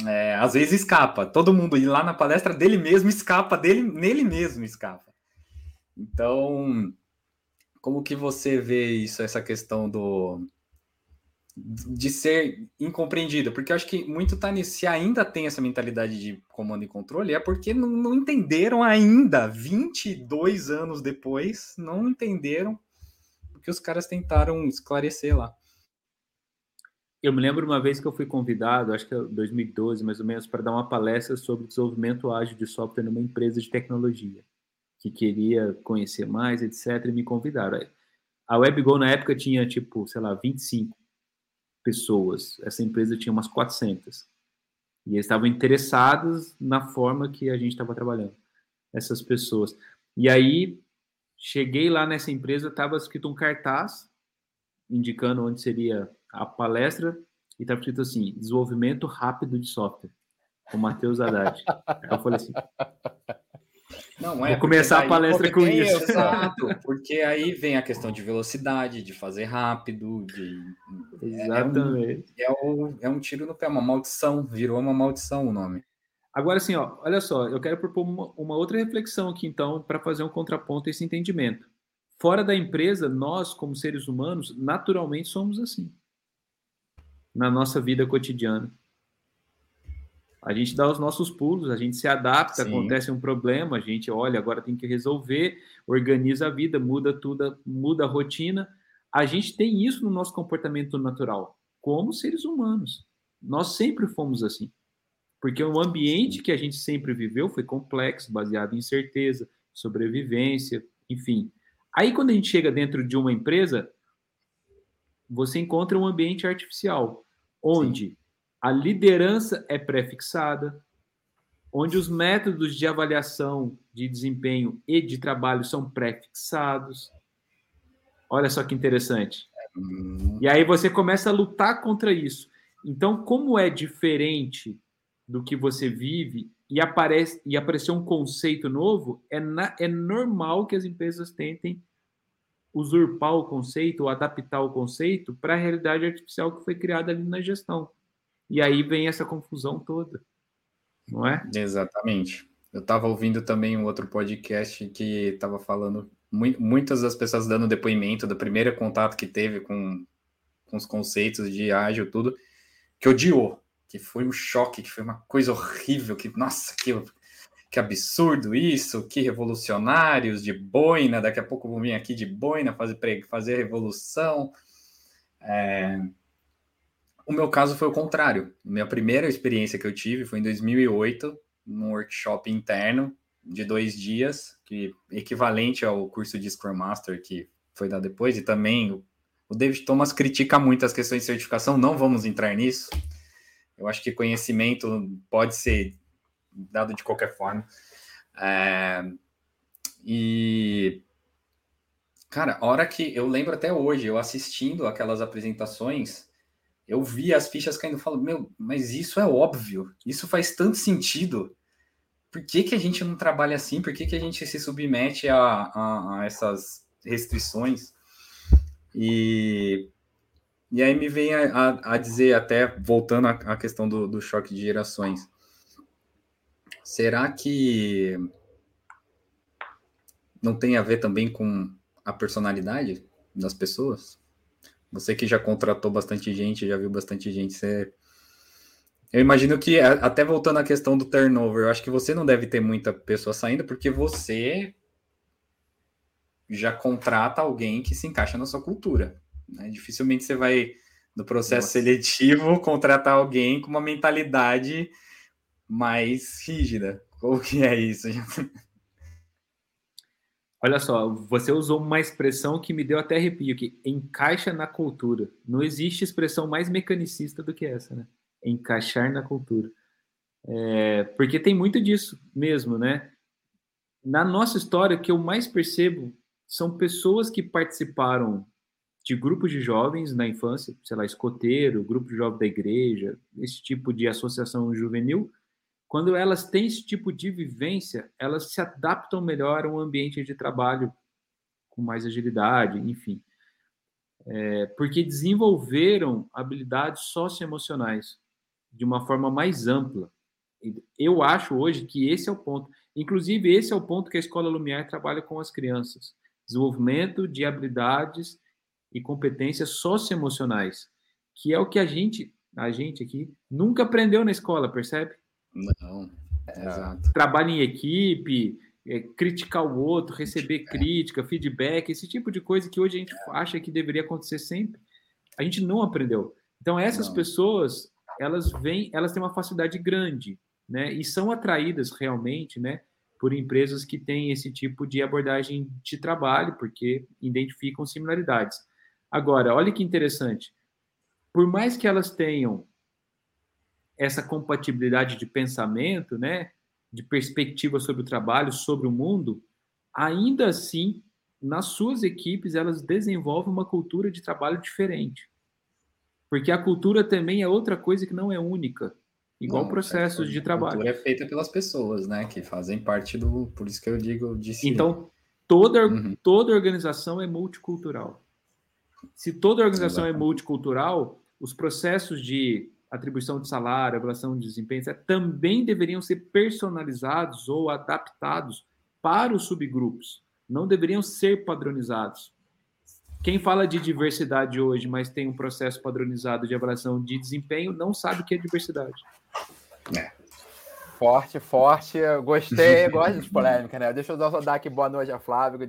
Speaker 4: é, às vezes escapa. Todo mundo ir lá na palestra dele mesmo escapa, dele, nele mesmo escapa. Então, como que você vê isso, essa questão do de ser incompreendido? Porque eu acho que muito tá nisso. Se ainda tem essa mentalidade de comando e controle, é porque não, não entenderam ainda, 22 anos depois, não entenderam o que os caras tentaram esclarecer lá.
Speaker 5: Eu me lembro uma vez que eu fui convidado, acho que é 2012 mais ou menos, para dar uma palestra sobre desenvolvimento ágil de software numa empresa de tecnologia, que queria conhecer mais, etc, e me convidaram. A WebGo na época tinha tipo, sei lá, 25 pessoas. Essa empresa tinha umas 400. E eles estavam interessados na forma que a gente estava trabalhando, essas pessoas. E aí, cheguei lá nessa empresa, estava escrito um cartaz indicando onde seria a palestra e estava escrito assim: desenvolvimento rápido de software, com Matheus Haddad. Eu falei assim:
Speaker 4: não, é,
Speaker 5: Vou começar a palestra com isso.
Speaker 4: Exato, porque aí vem a questão de velocidade, de fazer rápido, de.
Speaker 5: Exatamente.
Speaker 4: É um, é, um, é um tiro no pé, uma maldição, virou uma maldição o nome.
Speaker 5: Agora, assim, ó, olha só, eu quero propor uma, uma outra reflexão aqui, então, para fazer um contraponto a esse entendimento. Fora da empresa, nós, como seres humanos, naturalmente somos assim. Na nossa vida cotidiana. A gente dá os nossos pulos, a gente se adapta, Sim. acontece um problema, a gente olha, agora tem que resolver, organiza a vida, muda tudo, muda a rotina. A gente tem isso no nosso comportamento natural, como seres humanos. Nós sempre fomos assim. Porque o ambiente que a gente sempre viveu foi complexo, baseado em certeza, sobrevivência, enfim. Aí quando a gente chega dentro de uma empresa, você encontra um ambiente artificial, onde Sim a liderança é prefixada, onde os métodos de avaliação de desempenho e de trabalho são prefixados. Olha só que interessante. E aí você começa a lutar contra isso. Então, como é diferente do que você vive e aparece e apareceu um conceito novo, é, na, é normal que as empresas tentem usurpar o conceito ou adaptar o conceito para a realidade artificial que foi criada ali na gestão. E aí vem essa confusão toda, não é?
Speaker 4: Exatamente. Eu estava ouvindo também um outro podcast que estava falando, muitas das pessoas dando depoimento do primeiro contato que teve com, com os conceitos de ágil, tudo, que odiou, que foi um choque, que foi uma coisa horrível, que, nossa, que, que absurdo isso, que revolucionários de boina, daqui a pouco vão vir aqui de boina fazer, fazer revolução. É, o meu caso foi o contrário. Minha primeira experiência que eu tive foi em 2008, num workshop interno de dois dias, que equivalente ao curso de Scrum Master que foi dado depois, e também o David Thomas critica muito as questões de certificação, não vamos entrar nisso. Eu acho que conhecimento pode ser dado de qualquer forma. É... E cara, a hora que eu lembro até hoje, eu assistindo aquelas apresentações, eu vi as fichas caindo e falo, meu, mas isso é óbvio, isso faz tanto sentido. Por que, que a gente não trabalha assim? Por que, que a gente se submete a, a, a essas restrições? E, e aí me vem a, a dizer, até voltando à questão do, do choque de gerações, será que não tem a ver também com a personalidade das pessoas? Você que já contratou bastante gente, já viu bastante gente, você... Eu imagino que, até voltando à questão do turnover, eu acho que você não deve ter muita pessoa saindo, porque você já contrata alguém que se encaixa na sua cultura. Né? Dificilmente você vai, no processo Nossa. seletivo, contratar alguém com uma mentalidade mais rígida. Como que é isso?
Speaker 5: Olha só, você usou uma expressão que me deu até arrepio, que encaixa na cultura. Não existe expressão mais mecanicista do que essa, né? Encaixar na cultura. É, porque tem muito disso mesmo, né? Na nossa história, o que eu mais percebo são pessoas que participaram de grupos de jovens na infância, sei lá, escoteiro, grupo de jovens da igreja, esse tipo de associação juvenil, quando elas têm esse tipo de vivência, elas se adaptam melhor a um ambiente de trabalho com mais agilidade, enfim. É, porque desenvolveram habilidades socioemocionais de uma forma mais ampla. Eu acho hoje que esse é o ponto. Inclusive, esse é o ponto que a Escola Lumiar trabalha com as crianças. Desenvolvimento de habilidades e competências socioemocionais, que é o que a gente, a gente aqui, nunca aprendeu na escola, percebe?
Speaker 4: Não, é, exato.
Speaker 5: Trabalho em equipe, é, criticar o outro, receber crítica, feedback, esse tipo de coisa que hoje a gente acha que deveria acontecer sempre. A gente não aprendeu. Então essas
Speaker 4: Não.
Speaker 5: pessoas, elas vêm, elas têm uma facilidade grande, né? E são atraídas realmente, né? Por empresas que têm esse tipo de abordagem de trabalho, porque identificam similaridades. Agora, olha que interessante. Por mais que elas tenham essa compatibilidade de pensamento, né? De perspectiva sobre o trabalho, sobre o mundo, ainda assim, nas suas equipes, elas desenvolvem uma cultura de trabalho diferente. Porque a cultura também é outra coisa que não é única, igual
Speaker 4: Não,
Speaker 5: processos
Speaker 4: é,
Speaker 5: de
Speaker 4: A
Speaker 5: trabalho.
Speaker 4: cultura é feita pelas pessoas, né? Que fazem parte do. Por isso que eu digo disse.
Speaker 5: Então, toda,
Speaker 4: Uhum.
Speaker 5: toda organização é multicultural. Se toda organização é
Speaker 4: Exatamente.
Speaker 5: multicultural, os processos de atribuição de salário, avaliação de desempenho, etc., também deveriam ser personalizados ou adaptados para os subgrupos. Não deveriam ser padronizados. Quem fala de diversidade hoje, mas tem um processo padronizado de avaliação de desempenho, não sabe o que é diversidade.
Speaker 3: Forte, forte. Eu Gostei, gosto de polêmica, né? Deixa eu dar aqui boa noite a Flávio,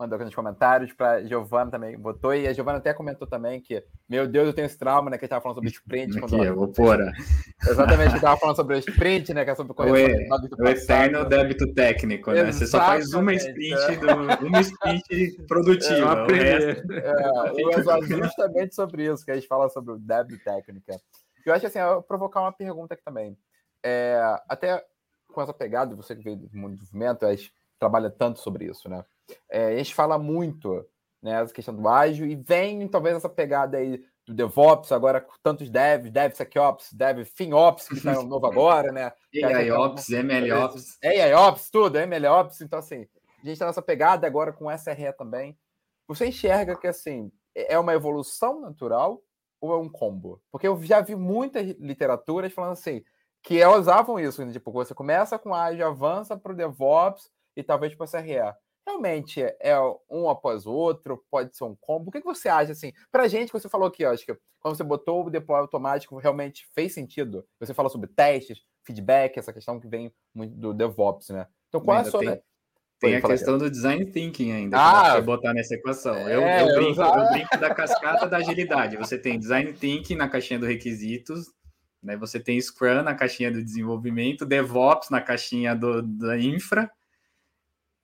Speaker 3: mandou aqui nos comentários, para Giovana também botou, e a Giovana até comentou também que, meu Deus, eu tenho esse trauma, né? Que a gente tava falando sobre sprint.
Speaker 4: Aqui,
Speaker 3: quando-
Speaker 4: eu vou pôr. a-
Speaker 3: Exatamente, que tava falando sobre o sprint, né? Que é sobre
Speaker 4: O,
Speaker 3: correção
Speaker 4: e-
Speaker 3: do
Speaker 4: o eterno débito técnico, né? Você só faz uma sprint, do, uma sprint produtiva.
Speaker 5: Eu
Speaker 4: o resto-
Speaker 3: É, justamente sobre isso, que a gente fala sobre o débito técnica. Eu acho que assim, eu vou provocar uma pergunta aqui também. É, até com essa pegada, você que veio do mundo a gente trabalha tanto sobre isso, né? É, a gente fala muito, né, essa questão do ágil, e vem talvez essa pegada aí do DevOps, agora com tantos devs, DevSecOps, Dev FinOps, que está novo agora, né?
Speaker 4: AIOps, MLOps.
Speaker 3: AIOps, tudo, MLOps. Então, assim, a gente está nessa pegada agora com SRE também. Você enxerga que, assim, é uma evolução natural ou é um combo? Porque eu já vi muitas literaturas falando assim, que elas usavam isso, né? tipo, você começa com ágil, avança para o DevOps e talvez para o SRE. Realmente é um após o outro, pode ser um combo. O que que você acha, assim? Pra gente, que você falou aqui, ó, acho que quando você botou o deploy automático, realmente fez sentido. Você fala sobre testes, feedback, essa questão que vem muito do DevOps, né? Então, qual é a
Speaker 4: Ainda
Speaker 3: sua...
Speaker 4: tem- Tem a questão do design thinking ainda,
Speaker 3: Ah,
Speaker 4: você botar nessa equação. Eu,
Speaker 3: é,
Speaker 4: eu brinco,
Speaker 3: usava-
Speaker 4: eu brinco da cascata da agilidade. Você tem design thinking na caixinha do requisitos, né? você tem Scrum na caixinha do desenvolvimento, DevOps na caixinha do, da infra,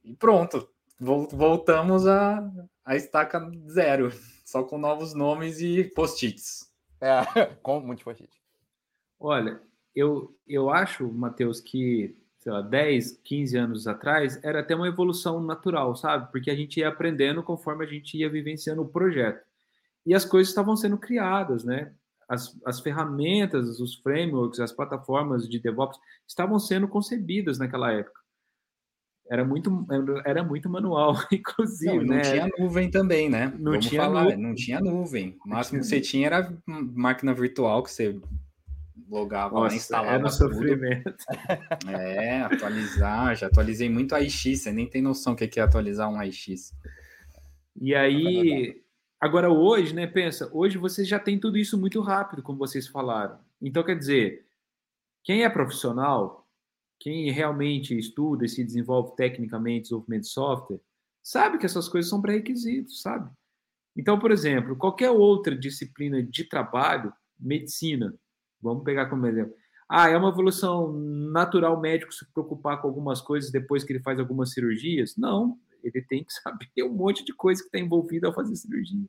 Speaker 4: e pronto. Vol- Voltamos a, a estaca zero, só com novos nomes e post-its.
Speaker 3: É, com muitos post
Speaker 5: Olha, eu, eu acho, Matheus, que sei lá, 10, 15 anos atrás era até uma evolução natural, sabe? Porque a gente ia aprendendo conforme a gente ia vivenciando o projeto. E as coisas estavam sendo criadas, né? As, as ferramentas, os frameworks, as plataformas de DevOps estavam sendo concebidas naquela época. Era muito, era muito manual, inclusive,
Speaker 4: Não, não
Speaker 5: né?
Speaker 4: tinha nuvem também, né?
Speaker 5: Não
Speaker 4: Vamos
Speaker 5: tinha
Speaker 4: falar,
Speaker 5: nuvem.
Speaker 4: não tinha nuvem. O máximo que você tinha era máquina virtual que você logava lá,
Speaker 5: Nossa,
Speaker 4: instalava
Speaker 5: era um sofrimento.
Speaker 4: É, atualizar, já atualizei muito a iX, você nem tem noção o que é atualizar um iX.
Speaker 5: E aí, agora hoje, né, pensa, hoje você já tem tudo isso muito rápido, como vocês falaram. Então, quer dizer, quem é profissional, quem realmente estuda e se desenvolve tecnicamente desenvolvimento de software, sabe que essas coisas são pré-requisitos, sabe? Então, por exemplo, qualquer outra disciplina de trabalho, medicina, vamos pegar como exemplo. Ah, é uma evolução natural médico se preocupar com algumas coisas depois que ele faz algumas cirurgias? Não, ele tem que saber um monte de coisa que está envolvida ao fazer cirurgia.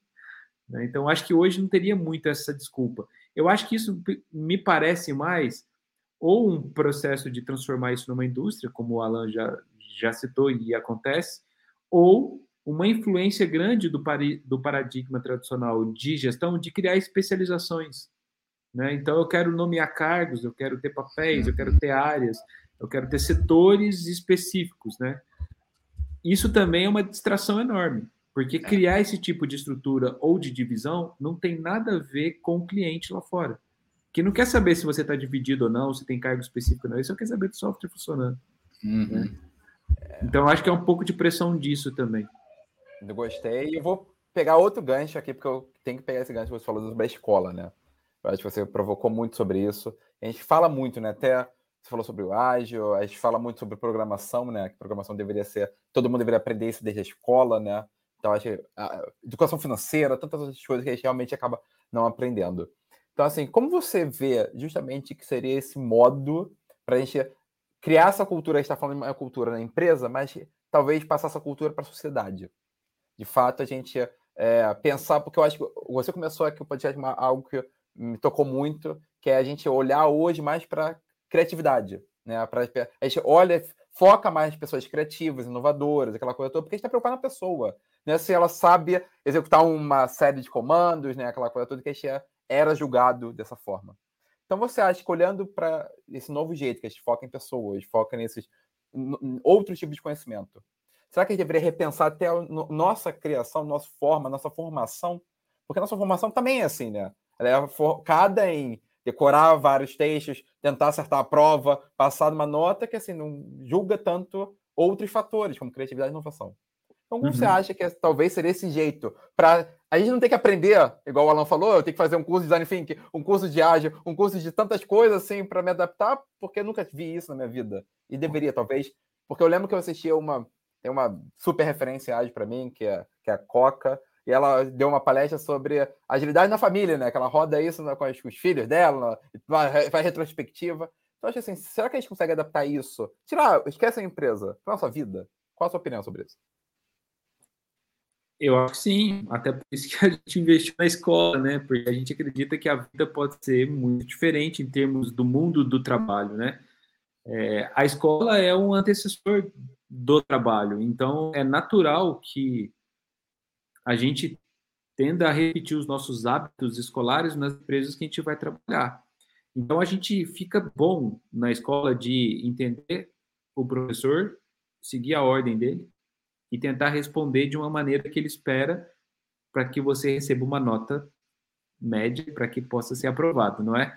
Speaker 5: né? Então, acho que hoje não teria muito essa desculpa. Eu acho que isso me parece mais ou um processo de transformar isso numa indústria, como o Alan já, já citou e acontece, ou uma influência grande do, pari, do paradigma tradicional de gestão de criar especializações. Né? Então, eu quero nomear cargos, eu quero ter papéis, eu quero ter áreas, eu quero ter setores específicos. Né? Isso também é uma distração enorme, porque criar esse tipo de estrutura ou de divisão não tem nada a ver com o cliente lá fora. Que não quer saber se você está dividido ou não, se tem cargo específico ou não, ele só quer saber do software funcionando.
Speaker 4: Uhum.
Speaker 5: Né? Então, acho que é um pouco de pressão disso também.
Speaker 3: Eu gostei. E eu vou pegar outro gancho aqui, porque eu tenho que pegar esse gancho que você falou sobre a escola, né? Eu acho que você provocou muito sobre isso. A gente fala muito, né? Até você falou sobre o ágil, a gente fala muito sobre programação, né? Que programação deveria ser. Todo mundo deveria aprender isso desde a escola, né? Então, acho que a educação financeira, tantas outras coisas que a gente realmente acaba não aprendendo. Então, assim, como você vê justamente que seria esse modo para a gente criar essa cultura? A gente está falando de uma cultura na empresa, mas talvez passar essa cultura para a sociedade. De fato, a gente é, pensar, porque eu acho que você começou aqui o podcast algo que me tocou muito, que é a gente olhar hoje mais para criatividade. Né? Pra, a gente olha, foca mais em pessoas criativas, inovadoras, aquela coisa toda, porque a gente está preocupado na pessoa. Né? Se ela sabe executar uma série de comandos, né? aquela coisa toda que a gente era julgado dessa forma. Então você acha que olhando para esse novo jeito, que a gente foca em pessoas, foca nesses outros tipos de conhecimento, será que a gente deveria repensar até a nossa criação, nossa forma, nossa formação? Porque a nossa formação também é assim, né? Ela é focada em decorar vários textos, tentar acertar a prova, passar uma nota que assim não julga tanto outros fatores, como criatividade e inovação. Então, como uhum. você acha que é, talvez seria esse jeito? Para a gente não ter que aprender, igual o Alan falou, eu tenho que fazer um curso de design thinking, um curso de ágil, um curso de tantas coisas assim para me adaptar, porque eu nunca vi isso na minha vida. E deveria, talvez, porque eu lembro que eu assistia uma tem uma super referência ágil para mim, que é, que é a Coca, e ela deu uma palestra sobre agilidade na família, né? Que ela roda isso com, os, com os filhos dela, faz retrospectiva. Então, acho assim, será que a gente consegue adaptar isso? Tirar, esquece a empresa, para nossa vida. Qual a sua opinião sobre isso?
Speaker 5: Eu acho que sim, até por isso que a gente investiu na escola, né? Porque a gente acredita que a vida pode ser muito diferente em termos do mundo do trabalho, né? É, a escola é um antecessor do trabalho, então é natural que a gente tenda a repetir os nossos hábitos escolares nas empresas que a gente vai trabalhar. Então a gente fica bom na escola de entender o professor, seguir a ordem dele, e tentar responder de uma maneira que ele espera para que você receba uma nota média para que possa ser aprovado, não é?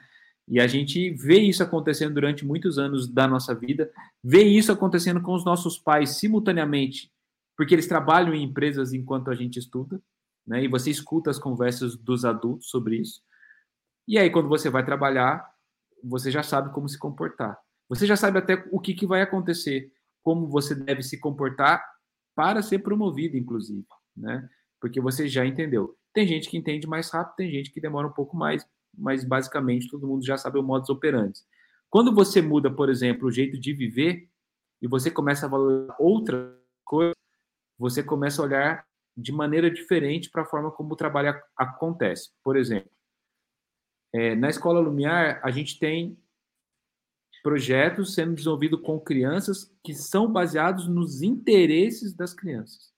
Speaker 5: E a gente vê isso acontecendo durante muitos anos da nossa vida, vê isso acontecendo com os nossos pais simultaneamente, porque eles trabalham em empresas enquanto a gente estuda, né? E você escuta as conversas dos adultos sobre isso. E aí, quando você vai trabalhar, você já sabe como se comportar. Você já sabe até o que, que vai acontecer, como você deve se comportar para ser promovido, inclusive, né? Porque você já entendeu. Tem gente que entende mais rápido, tem gente que demora um pouco mais, mas basicamente todo mundo já sabe o modus operandi. Quando você muda, por exemplo, o jeito de viver e você começa a valorizar outra coisa, você começa a olhar de maneira diferente para a forma como o trabalho acontece. Por exemplo, é, na escola Lumiar, a gente tem projetos sendo desenvolvidos com crianças que são baseados nos interesses das crianças.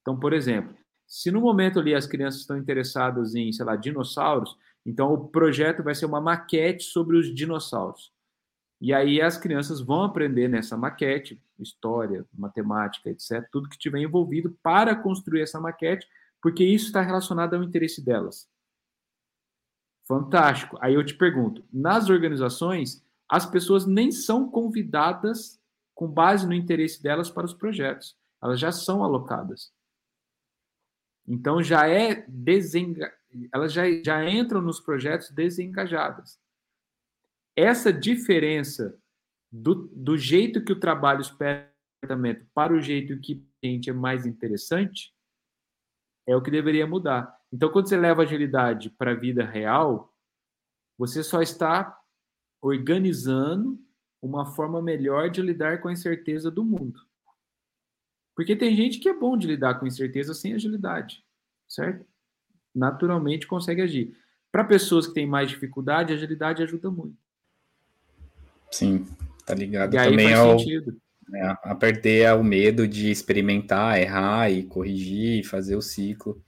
Speaker 5: Então, por exemplo, se no momento ali as crianças estão interessadas em, sei lá, dinossauros, então o projeto vai ser uma maquete sobre os dinossauros. E aí as crianças vão aprender nessa maquete, história, matemática, etc., tudo que tiver envolvido para construir essa maquete, porque isso está relacionado ao interesse delas. Fantástico. Aí eu te pergunto, nas organizações, as pessoas nem são convidadas com base no interesse delas para os projetos. Elas já são alocadas. Então já é desenga... elas já, já entram nos projetos desengajadas. Essa diferença do, do jeito que o trabalho espera para o jeito que a gente é mais interessante é o que deveria mudar. Então, quando você leva agilidade para a vida real, você só está organizando uma forma melhor de lidar com a incerteza do mundo. Porque tem gente que é bom de lidar com incerteza sem agilidade, certo? Naturalmente consegue agir. Para pessoas que têm mais dificuldade, a agilidade ajuda muito.
Speaker 4: Sim, tá ligado e também ao, né, a perder o medo de experimentar, errar e corrigir, fazer o ciclo.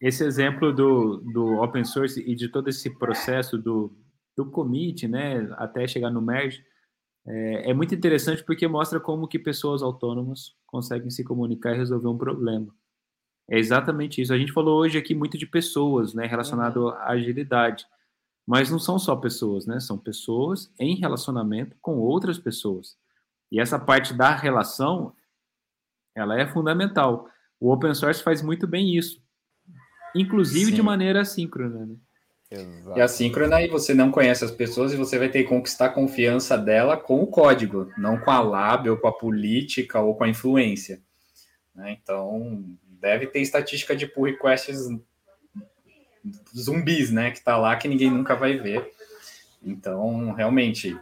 Speaker 5: Esse exemplo do, do open source e de todo esse processo do, do commit, né, até chegar no merge, é, é, muito interessante porque mostra como que pessoas autônomas conseguem se comunicar e resolver um problema. É exatamente isso. A gente falou hoje aqui muito de pessoas, né, relacionado uhum. à agilidade, mas não são só pessoas, né, são pessoas em relacionamento com outras pessoas. E essa parte da relação, ela é fundamental. O open source faz muito bem isso, inclusive Sim. de maneira assíncrona. Né?
Speaker 4: Exato. E assíncrona, e você não conhece as pessoas e você vai ter que conquistar a confiança dela com o código, não com a lábia, ou com a política, ou com a influência. Né? Então, deve ter estatística de pull requests zumbis, né? Que tá lá que ninguém nunca vai ver. Então, realmente,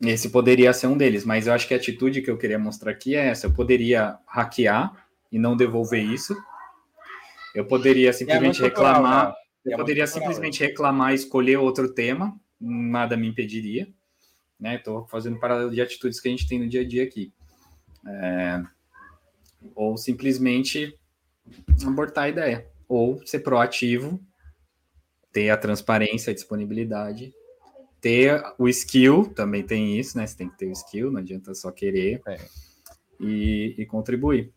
Speaker 4: esse poderia ser um deles, mas eu acho que a atitude que eu queria mostrar aqui é essa: eu poderia hackear e não devolver isso. Eu poderia simplesmente reclamar. Eu poderia simplesmente reclamar e escolher outro tema, nada me impediria. Né? Estou fazendo paralelo de atitudes que a gente tem no dia a dia aqui. É... Ou simplesmente abortar a ideia. Ou ser proativo, ter a transparência, a disponibilidade ter o skill, também tem isso, né? Você tem que ter o skill, não adianta só querer é. e, e, contribuir.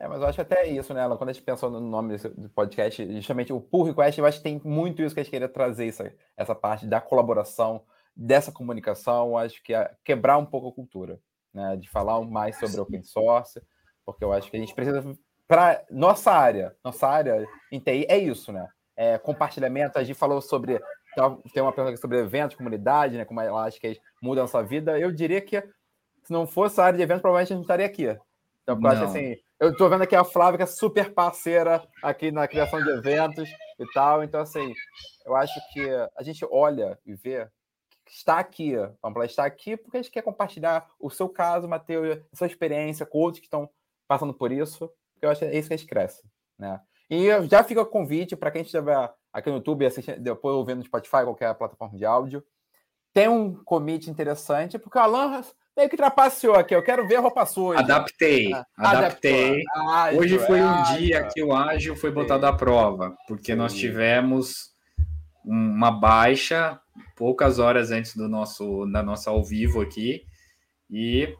Speaker 3: É, mas eu acho até isso, né? Quando a gente pensou no nome do podcast, justamente o pull request, eu acho que tem muito isso que a gente queria trazer, essa, essa parte da colaboração, dessa comunicação, acho que é quebrar um pouco a cultura, né? De falar mais sobre open source, porque eu acho que a gente precisa, para nossa área, nossa área em TI é isso, né? É, compartilhamento, a gente falou sobre tem uma pergunta sobre eventos, comunidade, né? Como ela acha que muda a nossa vida. Eu diria que se não fosse a área de eventos, provavelmente a gente estaria aqui. Então, eu acho assim, eu estou vendo aqui a Flávia, que é super parceira aqui na criação de eventos e tal. Então, assim, eu acho que a gente olha e vê que está aqui. Vamos falar, está aqui porque a gente quer compartilhar o seu caso, Matheus, a sua experiência com outros que estão passando por isso. Porque eu acho que é isso que a gente cresce, né? E já fica o convite para quem estiver aqui no YouTube, assistindo, depois ouvindo no Spotify, qualquer plataforma de áudio. Tem um commit interessante, porque o Alan meio que trapaceou aqui. Eu quero ver a roupa suja.
Speaker 4: Adaptei, ah, adaptei. Ágil, Hoje foi um ágil. dia que o ágil foi botado à prova, porque Sim. nós tivemos uma baixa poucas horas antes do nosso da nossa ao vivo aqui e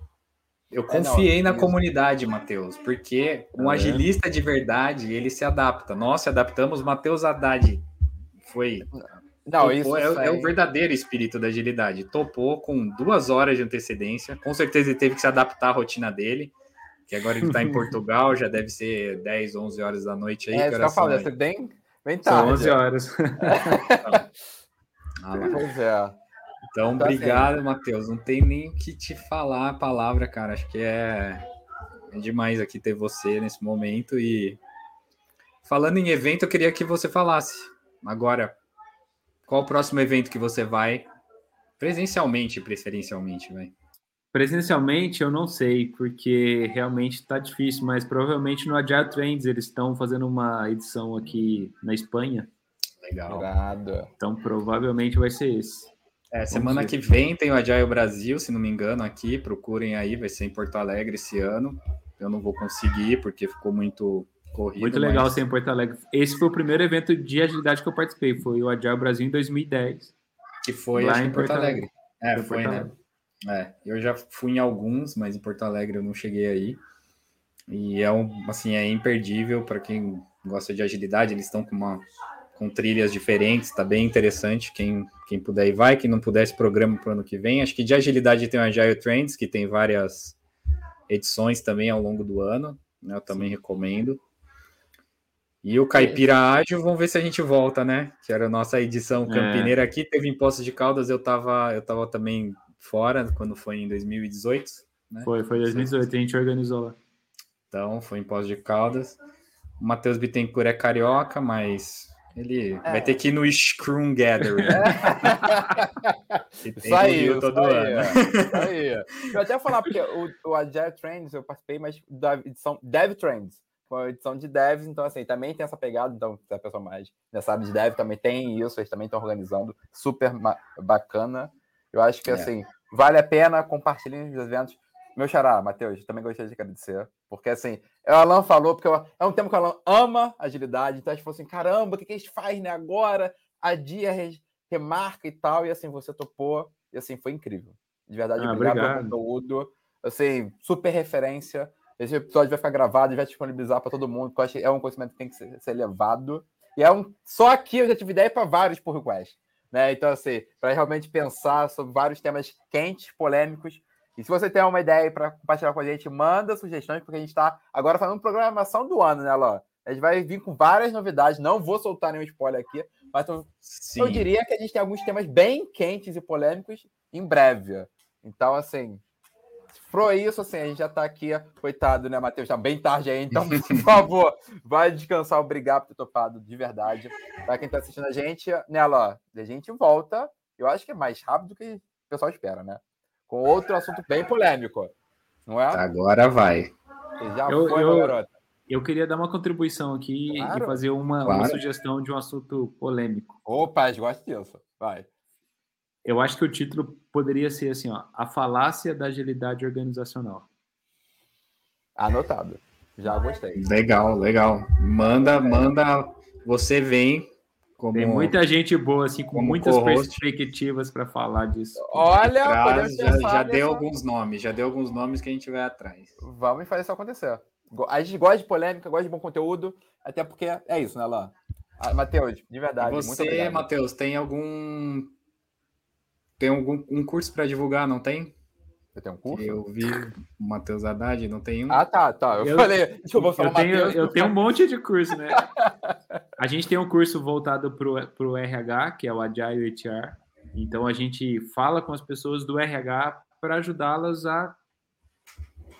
Speaker 4: eu confiei é, não, na comunidade, Matheus, porque um é. agilista de verdade, ele se adapta. Nós se adaptamos, Matheus Haddad foi. Não, isso é, é, o verdadeiro espírito da agilidade. Topou com duas horas de antecedência. Com certeza ele teve que se adaptar à rotina dele. Que agora ele está em Portugal, já deve ser 10, 11 horas da noite aí.
Speaker 3: É, que eu falei, você bem, bem tarde.
Speaker 5: São 11 horas.
Speaker 4: ah, pois é. Então, então obrigado, assim, Matheus. Não tem nem o que te falar a palavra, cara. Acho que é, é demais aqui ter você nesse momento. E falando em evento, eu queria que você falasse agora qual o próximo evento que você vai presencialmente, preferencialmente, vai.
Speaker 5: Presencialmente eu não sei, porque realmente está difícil, mas provavelmente no Agile Trends eles estão fazendo uma edição aqui na Espanha.
Speaker 4: Legal.
Speaker 5: Então provavelmente vai ser esse.
Speaker 4: É, semana que vem tem o Agile Brasil, se não me engano, aqui. Procurem aí, vai ser em Porto Alegre esse ano. Eu não vou conseguir porque ficou muito corrido.
Speaker 5: Muito legal mas... ser em Porto Alegre. Esse foi o primeiro evento de agilidade que eu participei. Foi o Agile Brasil em 2010.
Speaker 4: Que foi lá em Porto, Porto Alegre. Alegre. É, foi, foi né? É, eu já fui em alguns, mas em Porto Alegre eu não cheguei aí. E é um, assim, é imperdível para quem gosta de agilidade. Eles estão com uma com trilhas diferentes, tá bem interessante. Quem, quem puder ir vai, quem não puder, esse programa para o ano que vem. Acho que de agilidade tem o Agile Trends, que tem várias edições também ao longo do ano, né? Eu também Sim. recomendo. E o Caipira Ágil, vamos ver se a gente volta, né? Que era a nossa edição é. campineira é. aqui. Teve Impostos de Caldas, eu tava, eu tava também fora quando foi em 2018. Né?
Speaker 5: Foi, foi 2018, a gente organizou lá.
Speaker 4: Então, foi Impostos de Caldas. O Matheus Bittencourt é carioca, mas ele é. vai ter que ir no Scrum Gathering.
Speaker 3: É. isso aí, todo isso ano. Isso aí. Eu até falar, porque o, o Agile Trends eu participei, mas da edição Dev Trends. Foi a edição de devs, então assim, também tem essa pegada, então se a pessoa mais já sabe de dev, também tem isso, eles também estão organizando, super bacana. Eu acho que é. assim, vale a pena compartilhar os eventos. Meu xará, Matheus, também gostaria de agradecer. Porque, assim, o Alan falou, porque é um tema que o Alan ama agilidade. Então, a gente falou assim: caramba, o que, que a gente faz né, agora? A dia remarca e tal. E, assim, você topou. E, assim, foi incrível. De verdade, ah, obrigado, obrigado pelo conteúdo. Assim, super referência. Esse episódio vai ficar gravado e vai disponibilizar para todo mundo, porque eu acho que é um conhecimento que tem que ser, ser levado. E é um. Só aqui eu já tive ideia para vários por request. Né? Então, assim, para realmente pensar sobre vários temas quentes, polêmicos, e se você tem uma ideia para compartilhar com a gente, manda sugestões, porque a gente está agora fazendo programação do ano, né, Ló? A gente vai vir com várias novidades. Não vou soltar nenhum spoiler aqui, mas eu, eu diria que a gente tem alguns temas bem quentes e polêmicos em breve. Então, assim, Pro isso, assim, a gente já tá aqui, coitado, né, Matheus? Tá bem tarde aí, então, por favor, vai descansar. Obrigado por ter topado, de verdade. Pra quem tá assistindo a gente, nela, ó, a gente volta, eu acho que é mais rápido do que o pessoal espera, né? Com outro assunto bem polêmico, não é?
Speaker 4: Agora vai.
Speaker 3: Já
Speaker 5: Eu-
Speaker 3: foi,
Speaker 5: eu-
Speaker 3: garota.
Speaker 5: Eu queria dar uma contribuição aqui
Speaker 3: Claro.
Speaker 5: e fazer uma, uma
Speaker 4: Claro.
Speaker 5: sugestão de um assunto polêmico.
Speaker 3: Opa, eu gosto disso. Vai.
Speaker 5: Eu acho que o título poderia ser assim, ó, a falácia da agilidade organizacional.
Speaker 3: Anotado. Já gostei.
Speaker 4: Legal, legal. Manda, manda. Você vem como
Speaker 5: Tem muita gente boa assim com muitas perspectivas para falar disso.
Speaker 3: Olha,
Speaker 4: traz, já, já deu alguns nomes, já deu alguns nomes que a gente vai atrás.
Speaker 3: Vamos fazer isso acontecer. A gente gosta de polêmica, gosta de bom conteúdo, até porque é isso, né, Lá? Ah, Matheus, de verdade,
Speaker 4: E você. Matheus, tem algum tem algum um curso para divulgar, não tem?
Speaker 3: Você tem um curso?
Speaker 4: Eu vi o Matheus Haddad, não tem um?
Speaker 3: Ah, tá, tá. Eu,
Speaker 5: Eu-
Speaker 3: falei, deixa eu vou falar
Speaker 5: Eu tenho,
Speaker 3: Matheus.
Speaker 5: eu tenho um monte de curso, né? A gente tem um curso voltado para o RH, que é o Agile HR. Então a gente fala com as pessoas do RH para ajudá-las a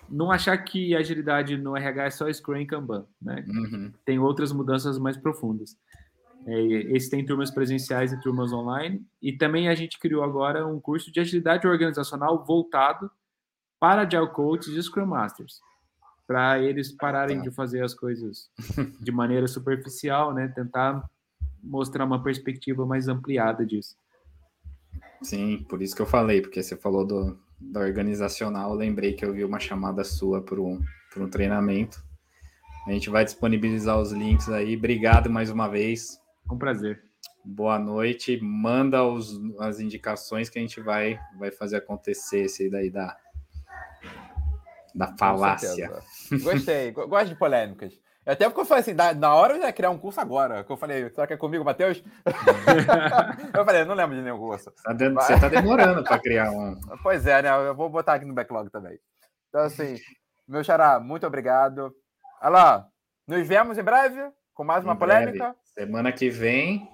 Speaker 5: não achar que agilidade no RH é só Scrum e Kanban, né?
Speaker 4: Uhum.
Speaker 5: Tem outras mudanças mais profundas. É, esse tem turmas presenciais e turmas online. E também a gente criou agora um curso de agilidade organizacional voltado para Agile Coaches e Scrum Masters. Para eles pararem de fazer as coisas de maneira superficial, né? Tentar mostrar uma perspectiva mais ampliada disso.
Speaker 4: Sim, por isso que eu falei, porque você falou do, da organizacional, lembrei que eu vi uma chamada sua para um, para um treinamento. A gente vai disponibilizar os links aí. Obrigado mais uma vez.
Speaker 5: Um prazer.
Speaker 4: Boa noite. Manda os, as indicações que a gente vai, vai fazer acontecer esse daí da, da falácia.
Speaker 3: Gostei, go- gosto de polêmicas. Até porque eu falei assim, da- na hora eu ia criar um curso agora. Que eu falei, será que é comigo, Matheus? eu falei, não lembro de nenhum curso.
Speaker 4: Tá de- Você está demorando para criar um.
Speaker 3: Pois é, né? Eu vou botar aqui no backlog também. Então, assim, meu xará, muito obrigado. Olha lá, nos vemos em breve com mais uma
Speaker 4: Em breve. Semana que vem.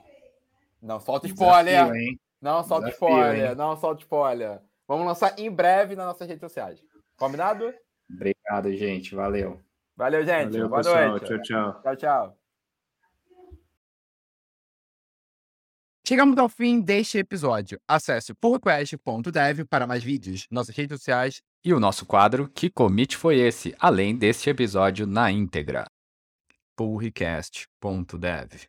Speaker 3: Não solta spoiler.
Speaker 4: desafio, hein?
Speaker 3: Não solta
Speaker 4: Desafio,
Speaker 3: spoiler.
Speaker 4: hein?
Speaker 3: Não solta spoiler. Vamos lançar em breve nas nossas redes sociais. Combinado?
Speaker 4: Obrigado, gente. Valeu.
Speaker 3: Valeu, gente.
Speaker 5: Valeu,
Speaker 3: Boa
Speaker 5: pessoal.
Speaker 3: noite.
Speaker 5: Tchau, tchau.
Speaker 3: Tchau, tchau.
Speaker 1: Chegamos ao fim deste episódio. Acesse pullrequest.dev para mais vídeos, nossas redes sociais
Speaker 2: E o nosso quadro Que Commit Foi Esse? Além deste episódio na íntegra. pullrecast.dev